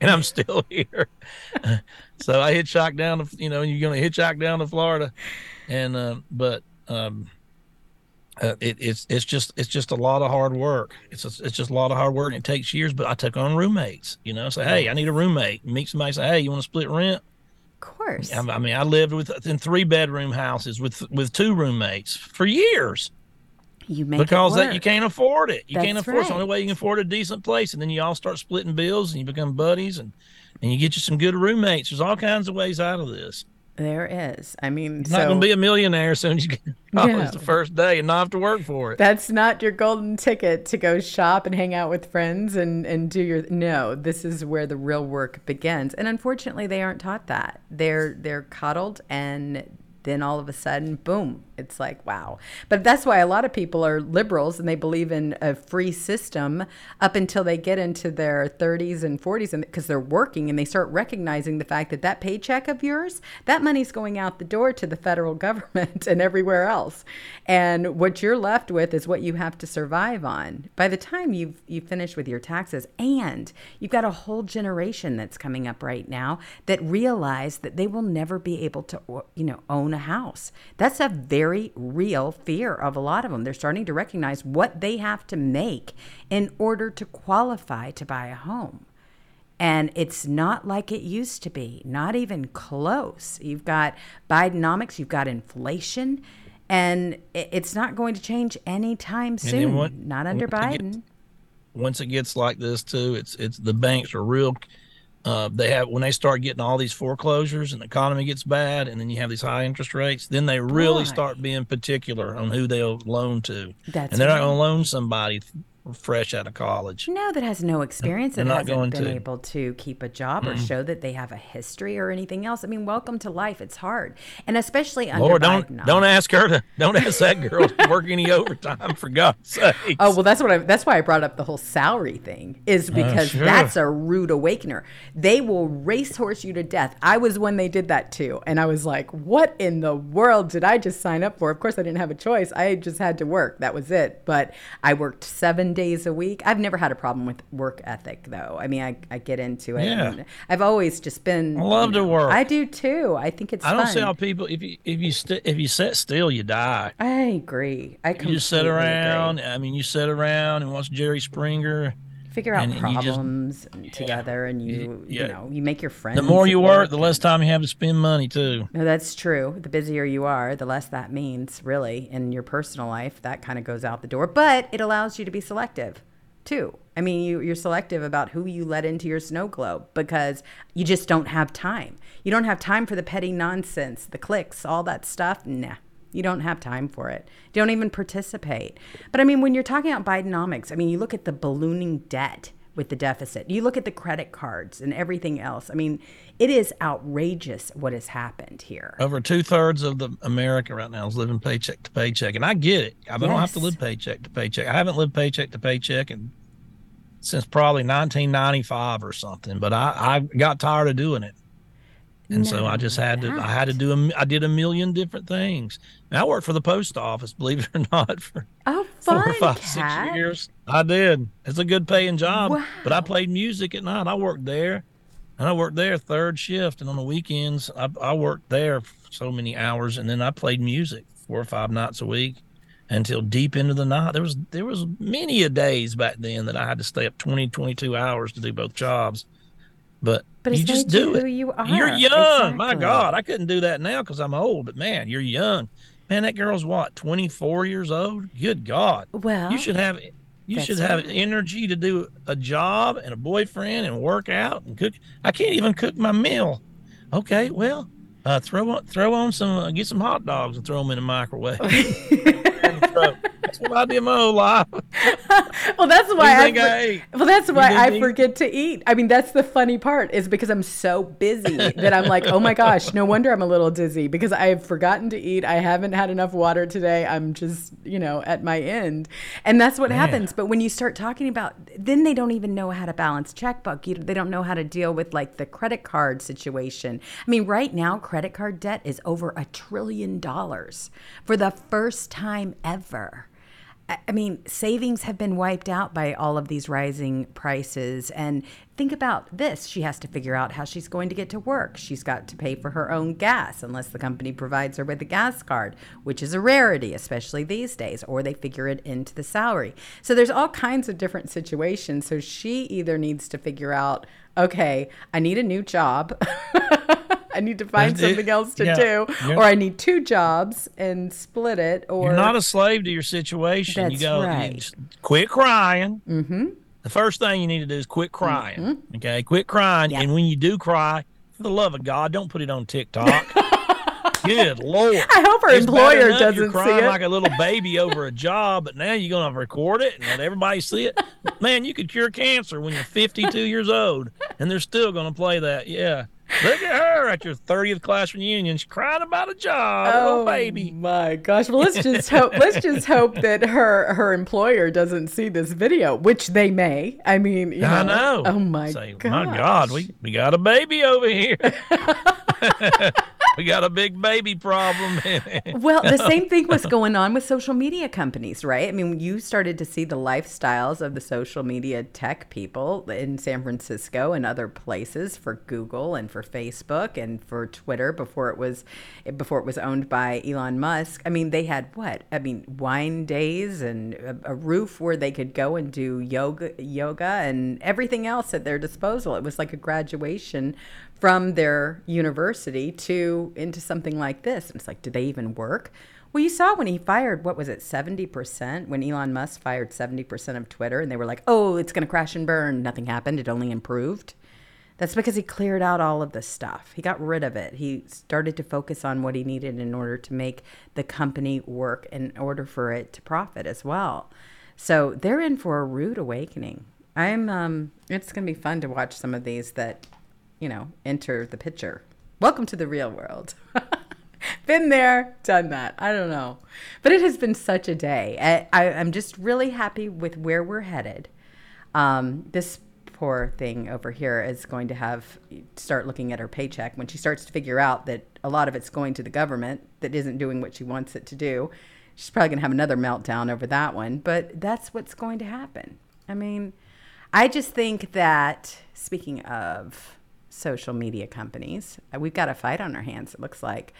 and I'm still here. (laughs) so I hitchhiked down to you know you're gonna hitchhike down to Florida, and uh, but um, uh, it, it's it's just it's just a lot of hard work. It's a, it's just a lot of hard work, and it takes years. But I took on roommates. You know, say, hey, I need a roommate. Meet somebody. Say, hey, you want to split rent? Of course. I, I mean, I lived with in three bedroom houses with with two roommates for years. You make because that you can't afford it. You That's can't afford it. It's the only way you can afford a decent place, and then you all start splitting bills, and you become buddies, and and you get you some good roommates. There's all kinds of ways out of this. There is. I mean, You're not going to be a millionaire as soon as you get (laughs) college No. the first day and not have to work for it. That's not your golden ticket to go shop and hang out with friends and, and do your no. This is where the real work begins. And unfortunately they aren't taught that. They're they're coddled and then all of a sudden, boom, it's like, wow. But that's why a lot of people are liberals and they believe in a free system up until they get into their 30s and 40s and because they're working and they start recognizing the fact that that paycheck of yours, that money's going out the door to the federal (laughs) government and everywhere else. And what you're left with is what you have to survive on. By the time you've you finish with your taxes and you've got a whole generation that's coming up right now that realize that they will never be able to you know own a house. That's a very real fear of a lot of them. They're starting to recognize what they have to make in order to qualify to buy a home. And it's not like it used to be, not even close. You've got Bidenomics, you've got inflation, and it's not going to change anytime soon. not under once it gets- Biden. Once it gets like this too, it's it's the banks are real. Uh, they have when they start getting all these foreclosures and the economy gets bad, and then you have these high interest rates. Then they really Boy. start being particular on who they'll loan to, That's and they're not going to loan somebody fresh out of college. No, that has no experience They're and not hasn't going been to. able to keep a job or show that they have a history or anything else. I mean, welcome to life. It's hard, and especially under Lord, don't Bidenomics. don't ask her to don't ask that girl to work any overtime for God's sake. Oh well, that's what I. That's why I brought up the whole salary thing. Is oh, because sure. that's a rude awakener. They will racehorse you to death. I was when they did that too, and I was like, "What in the world did I just sign up for?" Of course, I didn't have a choice. I just had to work. That was it. But I worked seven days a week. I've never had a problem with work ethic, though. I mean, I, I get into it. Yeah. and I've always just been. I love you to work. I do too. I think it's. I don't fun. see how people if you if you st- if you sit still you die. I agree. I You sit completely agree. around. I mean, you sit around and watch Jerry Springer. Figure out and you just- problems together and you yeah. you know you make your friends The more you work, the less time you have to spend money too. no that's true. The busier you are the less that means really in your personal life that kind of goes out the door. But it allows you to be selective too. I mean you, you're selective about who you let into your snow globe because you just don't have time. You don't have time for the petty nonsense the clicks all that stuff. Nah you don't have time for it. Don't even participate. But I mean, when you're talking about Bidenomics, I mean, you look at the ballooning debt with the deficit. You look at the credit cards and everything else. I mean, it is outrageous what has happened here. Over two thirds of the America right now is living paycheck to paycheck, and I get it. I don't have to live paycheck to paycheck. I haven't lived paycheck to paycheck and since probably 1995 or something. But I, I got tired of doing it, and so I just had to. I had to do. A, I did a million different things. And I worked for the post office, believe it or (laughs) not, for Oh, four fun, or five, six years. I did. It's a good paying job. But I played music at night. I worked there. And I worked there third shift. And on the weekends, I, I worked there so many hours. And then I played music four or five nights a week until deep into the night. There was there was many a days back then that I had to stay up 20, 22 hours to do both jobs. But, But you it's just do who it. you are. You're young. My God, I couldn't do that now because I'm old. But man, you're young. Man, that girl's what, 24 years old? Good God. Well, You should have you should have right. energy to do a job and a boyfriend and work out and cook. I can't even cook my meal. Okay, well, uh, throw on throw on some uh, get some hot dogs and throw them in the microwave. (laughs) So, that's what I did my whole life. (laughs) well, that's why I. I well, that's why I eat? forget to eat. I mean, that's the funny part is because I'm so busy that I'm like, oh my gosh, no wonder I'm a little dizzy because I have forgotten to eat. I haven't had enough water today. I'm just, you know, at my end, and that's what happens. But when you start talking about, then they don't even know how to balance checkbook. You, they don't know how to deal with like the credit card situation. I mean, right now, credit card debt is over a trillion dollars for the first time ever. I mean, savings have been wiped out by all of these rising prices. And think about this she has to figure out how she's going to get to work. She's got to pay for her own gas unless the company provides her with a gas card, which is a rarity, especially these days, or they figure it into the salary. So there's all kinds of different situations. So she either needs to figure out, okay, I need a new job. (laughs) I need to find something else to yeah, do, or I need two jobs and split it. Or You're not a slave to your situation. That's you go, right. you quit crying. Mm-hmm. The first thing you need to do is quit crying. Okay, quit crying. Yeah. And when you do cry, for the love of God, don't put it on TikTok. (laughs) Good Lord. I hope her It's employer doesn't You're see crying it. like a little baby (laughs) over a job, but now you're going to record it and let everybody see it. Man, you could cure cancer when you're 52 years old, and they're still going to play that. Yeah. Look at her at your 30th class reunion. She's crying about a job, Oh little baby. my gosh! Well, let's just hope. let's just hope that her her employer doesn't see this video, which they may. I mean, you I know. know. Oh my god! My God, we, we got a baby over here. (laughs) we got a big baby problem. (laughs) Well, the same thing was going on with social media companies, right? I mean, you started to see the lifestyles of the social media tech people in San Francisco and other places for Google and for Facebook and for Twitter before it was before it was owned by Elon Musk. I mean, they had what? I mean, wine days and a, a roof where they could go and do yoga, yoga and everything else at their disposal. It was like a graduation from their university to into something like this. And it's like, do they even work? Well, you saw when he fired, what was it, 70%? When Elon Musk fired 70% of Twitter, and they were like, oh, it's going to crash and burn. Nothing happened. It only improved. That's because he cleared out all of the stuff. He got rid of it. He started to focus on what he needed in order to make the company work, in order for it to profit as well. So they're in for a rude awakening. I'm. Um, it's going to be fun to watch some of these that you know, enter the picture. Welcome to the real world. (laughs) been there, done that. I don't know. But it has been such a day. I, I'm just really happy with where we're headed. Um, this poor thing over here is going to have start looking at her paycheck when she starts to figure out that a lot of it's going to the government that isn't doing what she wants it to do. She's probably going to have another meltdown over that one, but that's what's going to happen. I mean, I just think that speaking of social media companies, uh, we've got a fight on our hands, it looks like.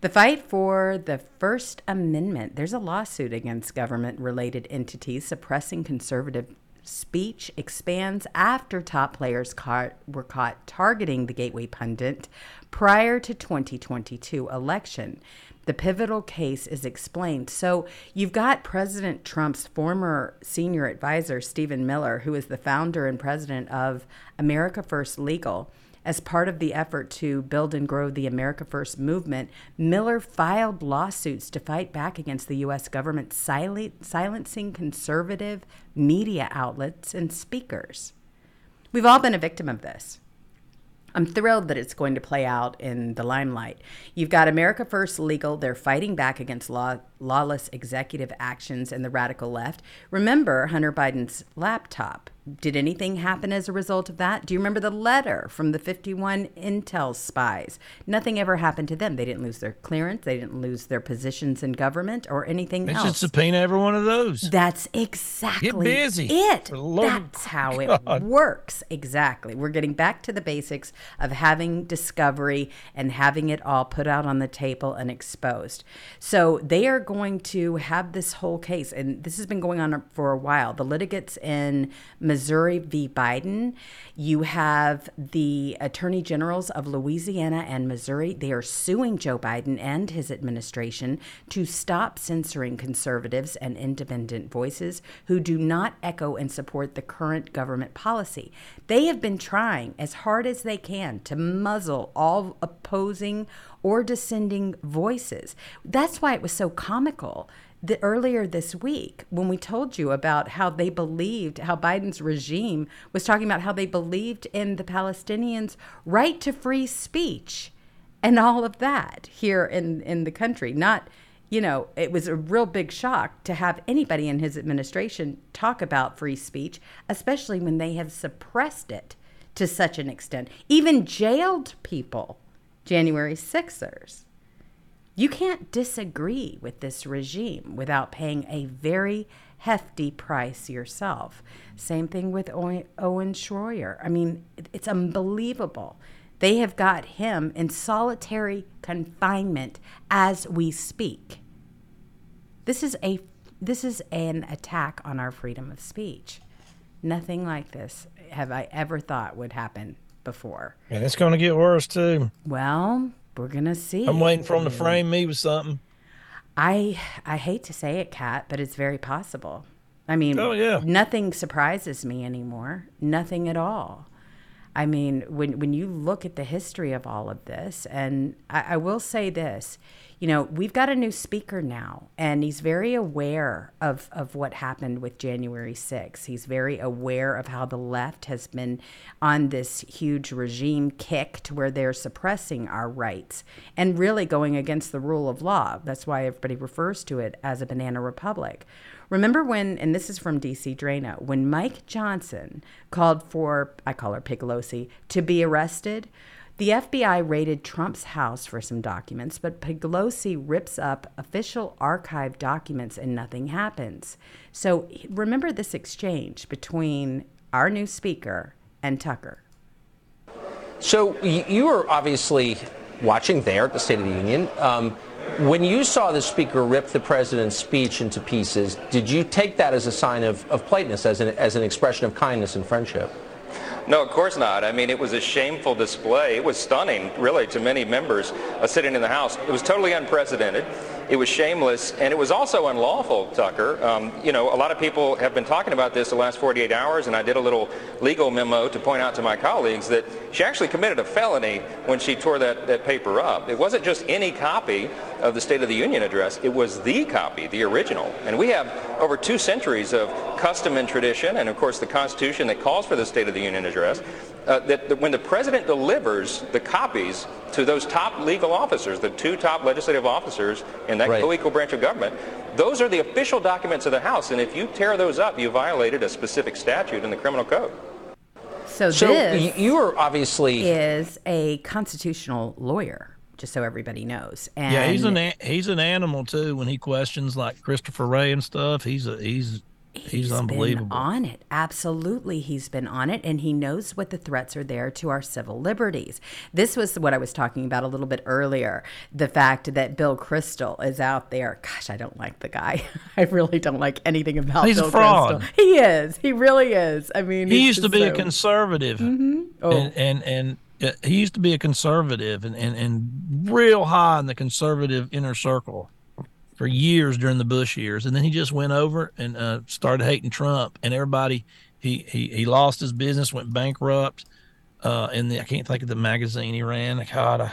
The fight for the First Amendment. There's a lawsuit against government related entities suppressing conservative speech expands after top players caught, were caught targeting the Gateway pundit prior to 2022 election. The pivotal case is explained. So you've got President Trump's former senior advisor, Stephen Miller, who is the founder and president of America First Legal. As part of the effort to build and grow the America First movement, Miller filed lawsuits to fight back against the U.S. government silent, silencing conservative media outlets and speakers. We've all been a victim of this. I'm thrilled that it's going to play out in the limelight. You've got America First Legal. They're fighting back against law, lawless executive actions and the radical left. Remember Hunter Biden's laptop. Did anything happen as a result of that? Do you remember the letter from the 51 Intel spies? Nothing ever happened to them. They didn't lose their clearance, they didn't lose their positions in government or anything They should subpoena every one of those. That's exactly busy. it. For the love of That's how it works. Exactly. We're getting back to the basics of having discovery and having it all put out on the table and exposed. So they are going to have this whole case, and this has been going on for a while. The litigants in Missouri v. Biden, you have the attorney generals of Louisiana and Missouri. They are suing Joe Biden and his administration to stop censoring conservatives and independent voices who do not echo and support the current government policy. They have been trying as hard as they can to muzzle all opposing or dissenting voices. That's why it was so comical the, earlier this week when we told you about how they believed, how Biden's regime was talking about how they believed in the Palestinians' right to free speech and all of that here in, in the country. Not, you know, it was a real big shock to have anybody in his administration talk about free speech, especially when they have suppressed it to such an extent, even jailed people, January 6ers. You can't disagree with this regime without paying a very hefty price yourself. Same thing with Owen Schroyer. I mean, it's unbelievable. They have got him in solitary confinement as we speak. This is a this is an attack on our freedom of speech. Nothing like this have I ever thought would happen before. And it's going to get worse too. Well, we're going to see. I'm waiting for them to frame me with something. I I hate to say it, Kat, but it's very possible. I mean, oh, yeah. nothing surprises me anymore. Nothing at all. I mean, when when you look at the history of all of this, and I, I, will say this, you know, we've got a new speaker now, and he's very aware of of what happened with January 6th. He's very aware of how the left has been on this huge regime kick to where they're suppressing our rights and really going against the rule of law. That's why everybody refers to it as a banana republic. Remember when, and this is from DC Draino, when Mike Johnson called for, I call her Piglosi, to be arrested? The FBI raided Trump's house for some documents, but Piglosi rips up official archive documents and nothing happens. So remember this exchange between our new speaker and Tucker. So you were obviously watching there at the State of the Union. Um, when you saw the speaker rip the president's speech into pieces, did you take that as a sign of, of politeness, as an, as an expression of kindness and friendship? No, of course not. I mean, it was a shameful display. It was stunning, really, to many members uh, sitting in the House. It was totally unprecedented. It was shameless, and it was also unlawful, Tucker. Um, you know, a lot of people have been talking about this the last 48 hours, and I did a little legal memo to point out to my colleagues that she actually committed a felony when she tore that, that paper up. It wasn't just any copy of the State of the Union address. It was the copy, the original. And we have over two centuries of custom and tradition, and of course the Constitution that calls for the State of the Union address uh, that, that when the president delivers the copies to those top legal officers, the two top legislative officers in that right. co-equal branch of government, those are the official documents of the House. And if you tear those up, you violated a specific statute in the criminal code. So, so this you are obviously is a constitutional lawyer just so everybody knows. And yeah, he's an he's an animal too. When he questions like Christopher Wray and stuff, he's a he's He's, he's unbelievable. on it. Absolutely, he's been on it, and he knows what the threats are there to our civil liberties. This was what I was talking about a little bit earlier. The fact that Bill Kristol is out there. Gosh, I don't like the guy. (laughs) I really don't like anything about he's Bill a fraud. Kristol. He is. He really is. I mean, he used to be so... a conservative, mm-hmm. oh. and and. and uh, he used to be a conservative and, and, and real high in the conservative inner circle for years during the Bush years, and then he just went over and uh, started hating Trump, and everybody he he he lost his business, went bankrupt. Uh, and the, I can't think of the magazine he ran. God, uh,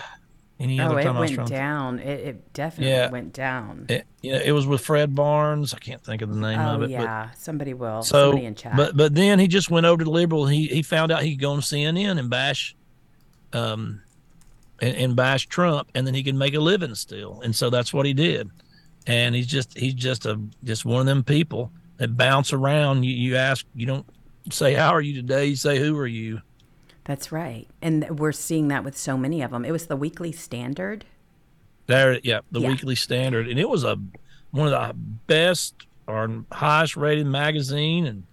any oh, other time it went down. It, it, definitely yeah. went down. It, yeah, it was with Fred Barnes. I can't think of the name oh, of it. Yeah, but, somebody will. So, somebody in chat. but but then he just went over to the liberal. He he found out he could go on CNN and bash, um, and, and bash Trump, and then he could make a living still. And so that's what he did and he's just he's just a just one of them people that bounce around. You you ask, you don't say how are you today. You say who are you. That's right, and we're seeing that with so many of them. It was the Weekly Standard. There, yeah, the yeah. Weekly Standard, and it was a one of the best or highest rated magazine, and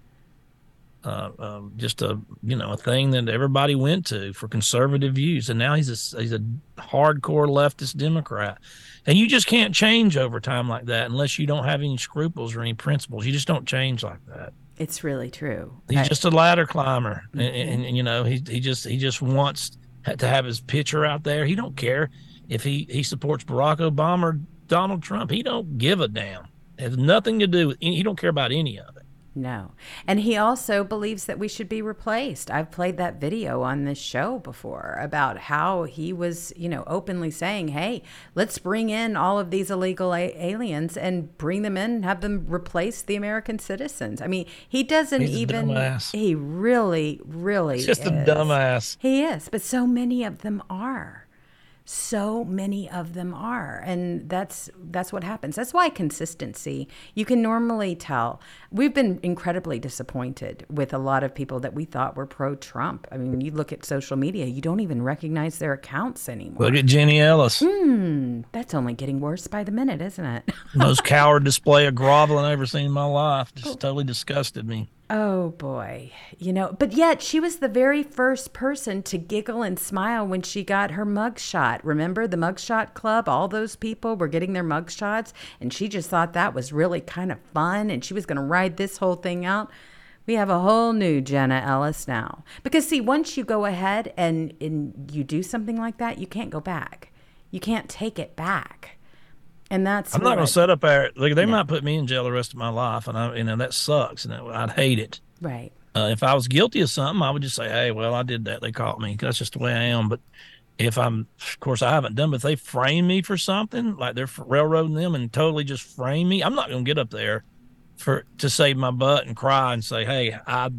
uh, um, just a you know a thing that everybody went to for conservative views. And now he's a he's a hardcore leftist Democrat and you just can't change over time like that unless you don't have any scruples or any principles. You just don't change like that. It's really true. He's I, just a ladder climber, and, and, mm-hmm. and, you know he he just he just wants to have his picture out there. He don't care if he he supports Barack Obama or Donald Trump. He don't give a damn. It has nothing to do with. He don't care about any of it. No. And he also believes that we should be replaced. I've played that video on this show before about how he was, you know, openly saying, hey, let's bring in all of these illegal a- aliens and bring them in, have them replace the American citizens. I mean, he doesn't He's even. He really, really. He's just is. a dumbass. He is. But so many of them are. So many of them are and that's that's what happens. That's why consistency you can normally tell. We've been incredibly disappointed with a lot of people that we thought were pro trump i mean when you look at social media you don't even recognize their accounts anymore. Look at jenny ellis. Hmm, that's only getting worse by the minute isn't it? Most (laughs) coward display of groveling i've ever seen in my life. Just totally disgusted me Oh boy. You know, but yet she was the very first person to giggle and smile when she got her mugshot. Remember the mugshot club? All those people were getting their mugshots, and she just thought that was really kind of fun, and she was going to ride this whole thing out. We have a whole new Jenna Ellis now. Because, see, once you go ahead and, and you do something like that, you can't go back. You can't take it back. And that's I'm not going to set up there. Like they might put me in jail the rest of my life, and I, you know, that sucks, and I'd hate it. Right. Uh, if I was guilty of something, I would just say, "Hey, well, I did that. They caught me. That's just the way I am." But if I'm, of course, I haven't done. But if they frame me for something, like they're railroading them and totally just frame me, I'm not going to get up there for to save my butt and cry and say, "Hey, I,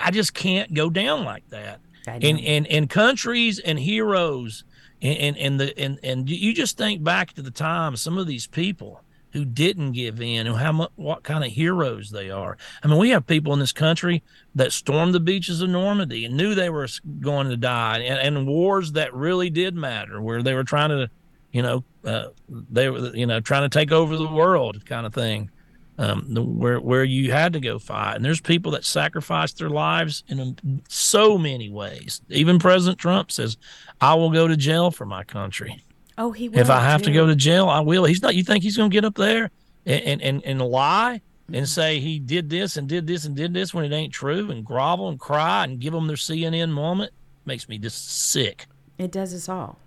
I just can't go down like that." And and and countries and heroes and, and and the and and you just think back to the time some of these people who didn't give in and how much what kind of heroes they are. I mean, we have people in this country that stormed the beaches of Normandy and knew they were going to die, and, and wars that really did matter, where they were trying to, you know, uh, they were you know trying to take over the world, kind of thing um, the, where where you had to go fight. And there's people that sacrificed their lives in so many ways. Even President Trump says, "I will go to jail for my country." Oh, he will. If I have too. to go to jail, I will. He's not. You think he's going to get up there and and and lie and say he did this and did this and did this when it ain't true and grovel and cry and give them their CNN moment? Makes me just sick. It does us all.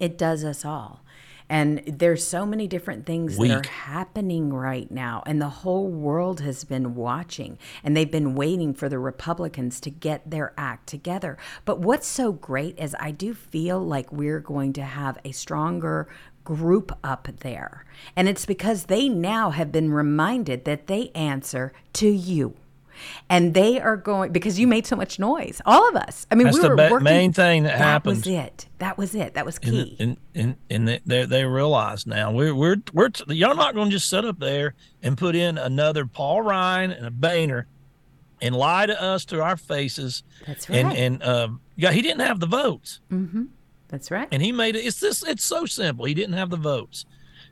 It does us all. And there's so many different things Weak. that are happening right now. And the whole world has been watching and they've been waiting for the Republicans to get their act together. But what's so great is I do feel like we're going to have a stronger group up there. And it's because they now have been reminded that they answer to you and they are going because you made so much noise. All of us. I mean, That's we the were ba- working. main thing that, that happens. was it. That was it. That was key. And and and they they, they realize now we're we're we're t- y'all not going to just sit up there and put in another Paul Ryan and a Boehner and lie to us to our faces. That's right. And and uh, yeah, he didn't have the votes, That's right. and he made it. It's this. It's so simple. He didn't have the votes,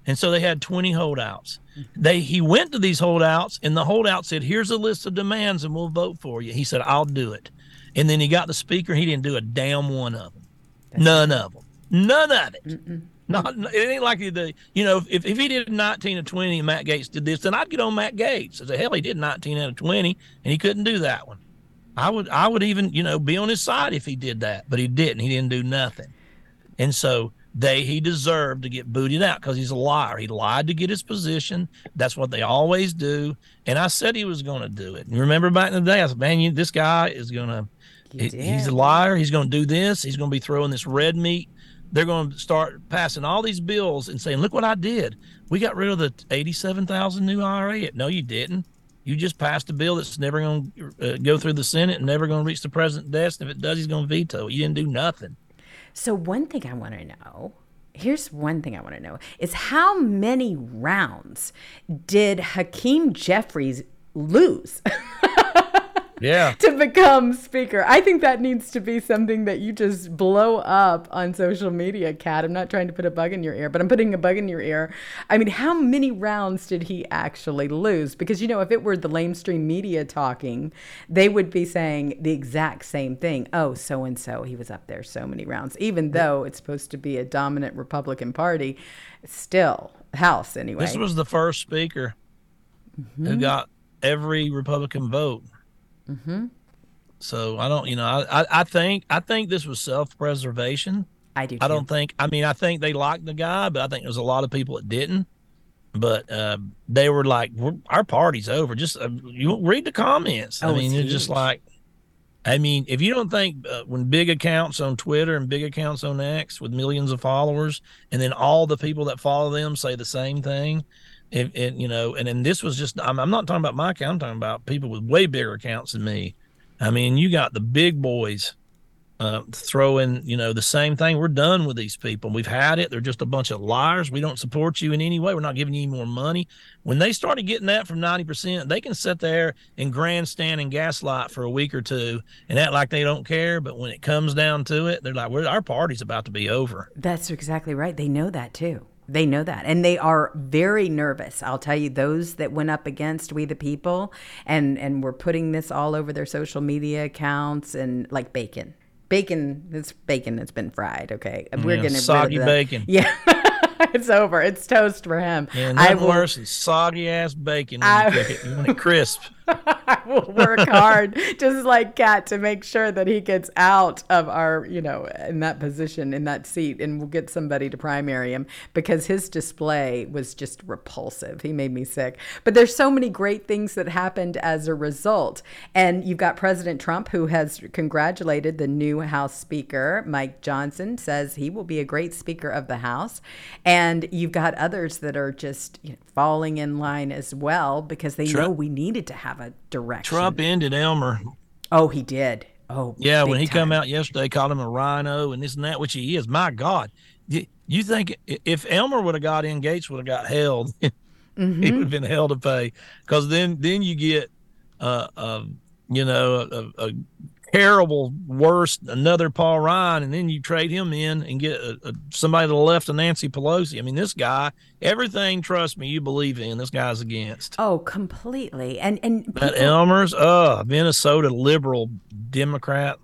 and so they had twenty holdouts. They he went to these holdouts, and the holdout said, "Here's a list of demands, and we'll vote for you." He said, "I'll do it," and then he got the speaker. He didn't do a damn one of them. None of them. None of it. Not it ain't like he did. You know, if, if he did 19 or 20 and Matt Gaetz did this, then I'd get on Matt Gaetz. I say, hell, he did 19 out of 20 and he couldn't do that one. I would I would even, you know, be on his side if he did that, but he didn't. He didn't do nothing. And so they he deserved to get booted out because he's a liar. He lied to get his position. That's what they always do. And I said he was going to do it. And remember back in the day, I said, man, you, this guy is going to, he, he's a liar. He's going to do this. He's going to be throwing this red meat. They're going to start passing all these bills and saying, look what I did. We got rid of the 87,000 new IRA. No, you didn't. You just passed a bill that's never going to uh, go through the Senate and never going to reach the president's desk. And if it does, he's going to veto it. You didn't do nothing. So one thing I want to know. Here's one thing I want to know is how many rounds did Hakeem Jeffries lose (laughs) Yeah. (laughs) to become speaker? I think that needs to be something that you just blow up on social media, Kat. I'm not trying to put a bug in your ear, but I'm putting a bug in your ear. I mean, how many rounds did he actually lose? Because, you know, if it were the lamestream media talking, they would be saying the exact same thing. Oh, so and so, he was up there so many rounds, even though it's supposed to be a dominant Republican Party. Still, House anyway. This was the first speaker who mm-hmm. got every Republican vote. Mm-hmm. So I don't, you know, I, I, I think I think this was self preservation. I do. I don't think. I mean, I think they liked the guy, but I think there's a lot of people that didn't. But uh, they were like, we're, "Our party's over." Just uh, you read the comments. Oh, I mean, it's it's just like, I mean, if you don't think uh, when big accounts on Twitter and big accounts on X with millions of followers, and then all the people that follow them say the same thing, and, and you know, and then this was just. I'm, I'm not talking about my account. I'm talking about people with way bigger accounts than me. I mean, you got the big boys uh, throwing, you know, the same thing. We're done with these people. We've had it. They're just a bunch of liars. We don't support you in any way. We're not giving you any more money. When they started getting that from 90%, they can sit there and grandstand and gaslight for a week or two and act like they don't care. But when it comes down to it, they're like, our party's about to be over. That's exactly right. They know that too. They know that. And they are very nervous. I'll tell you, those that went up against We the People and, and were putting this all over their social media accounts and like bacon. Bacon it's bacon that's been fried okay? We're yeah, gonna soggy bacon. (laughs) Yeah it's over. It's toast for him. Yeah, I will, worse than soggy ass bacon I, you, you want it crisp (laughs) I will work hard, just like Kat, to make sure that he gets out of our, you know, in that position, in that seat, and we'll get somebody to primary him because his display was just repulsive. He made me sick. But there's so many great things that happened as a result. And you've got President Trump, who has congratulated the new House Speaker, Mike Johnson, says he will be a great Speaker of the House. And you've got others that are just you know, falling in line as well because they know we needed to have have a direction. Trump ended Emmer. Oh, he did. Oh, yeah. When he time. come out yesterday, called him a RINO and this and that, which he is. My God, you think if Emmer would have got in, Gaetz would have got held. (laughs) mm-hmm. He would have been hell to pay because then then you get, uh, uh you know, a, a terrible, worst, another Paul Ryan, and then you trade him in and get a, a, somebody to the left of Nancy Pelosi. I mean, this guy, everything, trust me, you believe in, this guy's against. Oh, completely. And and people, Emmer's, uh, Minnesota liberal Democrat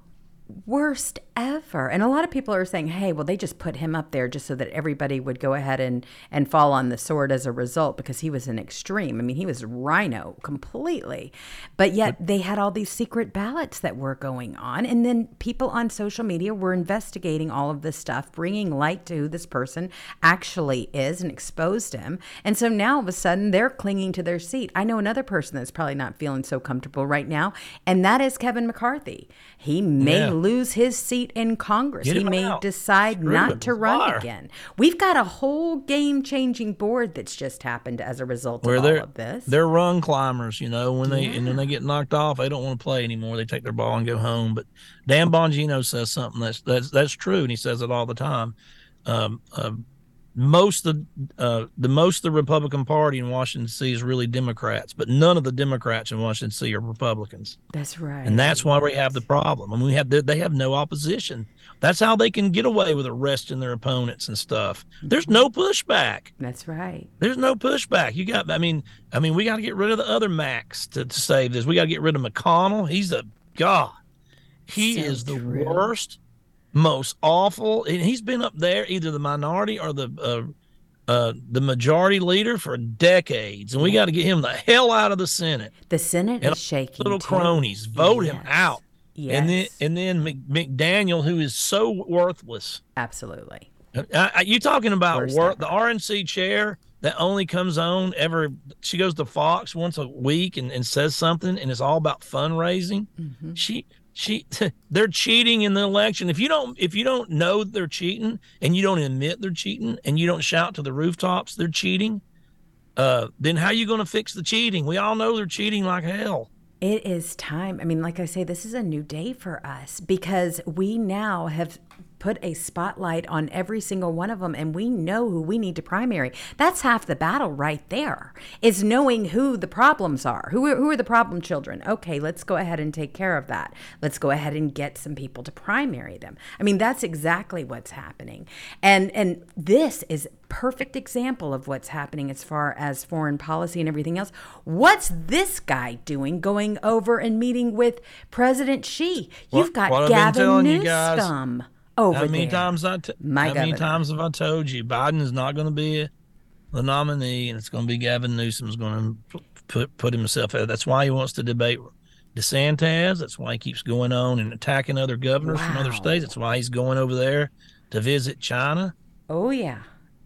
worst ever. And a lot of people are saying, hey, well, they just put him up there just so that everybody would go ahead and, and fall on the sword as a result because he was an extreme. I mean, he was RINO completely. But yet they had all these secret ballots that were going on. And then people on social media were investigating all of this stuff, bringing light to who this person actually is and exposed him. And so now all of a sudden they're clinging to their seat. I know another person that's probably not feeling so comfortable right now, and that is Kevin McCarthy. He may yeah. Lose his seat in Congress. He may out. decide Screw not to run again. We've got a whole game changing board that's just happened as a result Where of all of this. They're run climbers, you know, when they yeah. and then they get knocked off, they don't want to play anymore. They take their ball and go home. But Dan Bongino says something that's that's that's true, and he says it all the time. Um, um, most of uh, the most of the Republican Party in Washington D.C. is really Democrats, but none of the Democrats in Washington D.C. are Republicans. That's right, and that's why we have the problem. I mean, we have they have no opposition. That's how they can get away with arresting their opponents and stuff. There's no pushback. That's right. There's no pushback. You got. I mean, I mean, we got to get rid of the other Macs to, to save this. We got to get rid of McConnell. He's a god. He so is the true. worst most awful. And he's been up there, either the minority or the uh, uh, the majority leader for decades, and we got to get him the hell out of the Senate. The Senate and is shaking. Little too. cronies, vote yes. him out. Yes. And then and then McDaniel, who is so worthless. Absolutely. Uh, you talking about work, the RNC chair that only comes on ever? She goes to Fox once a week and, and says something, and it's all about fundraising. Mm-hmm. She she (laughs) they're cheating in the election. If you don't if you don't know they're cheating and you don't admit they're cheating and you don't shout to the rooftops they're cheating uh then how are you going to fix the cheating? We all know they're cheating like hell. It is time. I mean, like I say, this is a new day for us because we now have put a spotlight on every single one of them and we know who we need to primary. That's half the battle right there. Is knowing who the problems are. Who are, who are the problem children? Okay, let's go ahead and take care of that. Let's go ahead and get some people to primary them. I mean, that's exactly what's happening. And and this is perfect example of what's happening as far as foreign policy and everything else. What's this guy doing going over and meeting with President Xi? You've got Gavin Newsom over how many there. times I t- My how governor. many times have I told you Biden is not going to be the nominee, and it's going to be Gavin Newsom's going to put put himself out. That's why he wants to debate DeSantis. That's why he keeps going on and attacking other governors wow. from other states. That's why he's going over there to visit China. Oh yeah.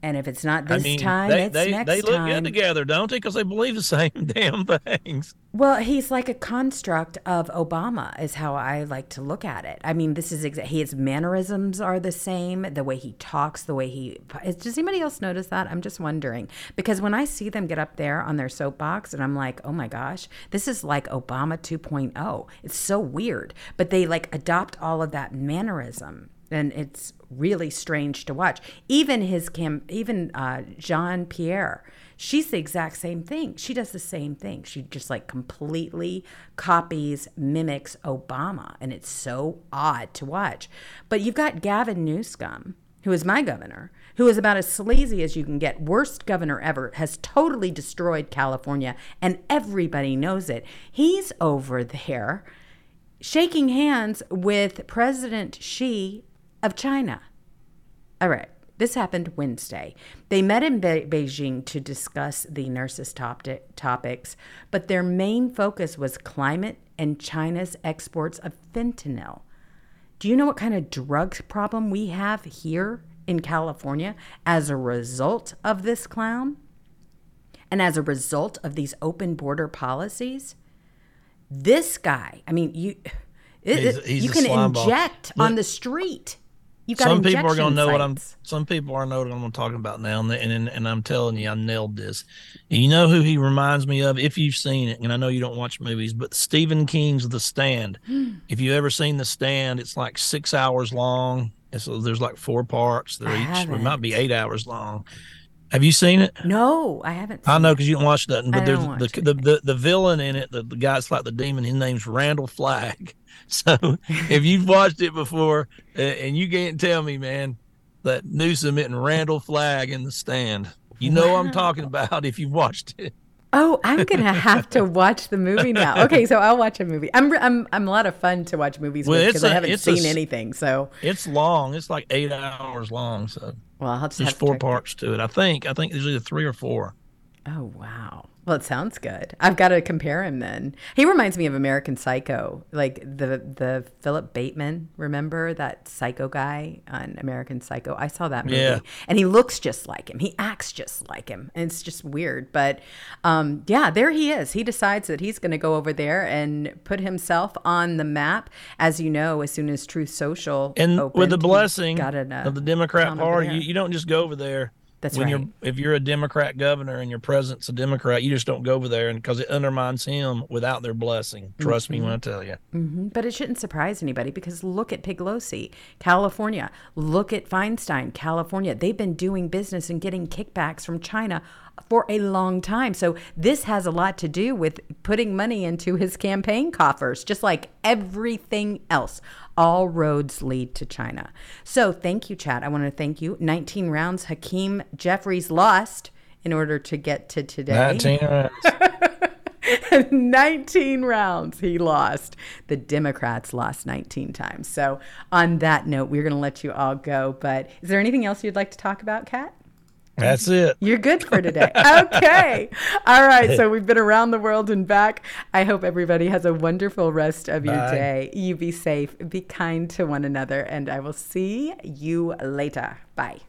And if it's not this I mean, time, they, it's they, next they look time. good together, don't they? Because they believe the (laughs) same damn things. Well, he's like a construct of Obama, is how I like to look at it. I mean, this is exa- his mannerisms are the same, the way he talks, the way he. Does anybody else notice that? I'm just wondering because when I see them get up there on their soapbox, and I'm like, oh my gosh, this is like Obama 2.0. It's so weird, but they like adopt all of that mannerism and it's really strange to watch. Even his cam, even uh, Jean Pierre, she's the exact same thing. She does the same thing. She just like completely copies, mimics Obama, and it's so odd to watch. But you've got Gavin Newsom, who is my governor, who is about as sleazy as you can get, worst governor ever, has totally destroyed California, and everybody knows it. He's over there shaking hands with President Xi of China. All right. This happened Wednesday. They met in Be- Beijing to discuss the nurses' top- topics, but their main focus was climate and China's exports of fentanyl. Do you know what kind of drug problem we have here in California as a result of this clown? And as a result of these open border policies? This guy, I mean, you (sighs) it, He's- you can ball. inject on Look, the street. You've got Some people are going to know what I'm. Some people are know what I'm talking about now, and and, and I'm telling you, I nailed this. You know who he reminds me of? If you've seen it, and I know you don't watch movies, but Stephen King's The Stand. (gasps) Hmm. if you ever seen The Stand, it's like six hours long. And so there's like four parts. They're each. It might be eight hours long. Have you seen it? No, I haven't. I know because you don't watch nothing, I but there's the, the, the the villain in it, the, the guy's like the demon. His name's Randall Flagg. (laughs) So if you've watched it before, uh, and you can't tell me, man, that Newsom and Randall Flagg in the stand, you know what I'm talking about if you've watched it. Oh, I'm gonna have to watch the movie now. (laughs) Okay, so I'll watch a movie. I'm I'm I'm a lot of fun to watch movies Well, with because I haven't it's a seen anything. So It's long. It's like eight hours long. So well, I'll just there's four it. parts to it. I think. I think there's either three or four. Oh wow. Well, it sounds good. I've got to compare him then. He reminds me of American Psycho, like the the Philip Bateman. Remember that psycho guy on American Psycho? I saw that movie, Yeah. and he looks just like him. He acts just like him, and it's just weird. But um, yeah, there he is. He decides that he's going to go over there and put himself on the map. As you know, as soon as Truth Social And opened, with the blessing of the Democrat Party, you, you don't just go over there. That's when right. you're if you're a Democrat governor and your president's a Democrat, you just don't go over there and because it undermines him without their blessing. Trust me when I mm-hmm. tell you. Mm-hmm. But it shouldn't surprise anybody because look at Piglosi, California. Look at Feinstein, California. They've been doing business and getting kickbacks from China for a long time. So this has a lot to do with putting money into his campaign coffers, just like everything else. All roads lead to China. So thank you, Chad. I want to thank you. 19 rounds. Hakeem Jeffries lost in order to get to today. 19 (laughs) rounds. 19 rounds he lost. The Democrats lost 19 times. So, on that note, we're going to let you all go. But is there anything else you'd like to talk about, Kat? That's it. You're good for today. Okay. All right. So we've been around the world and back. I hope everybody has a wonderful rest of your Bye. day. You be safe, be kind to one another, and I will see you later. Bye.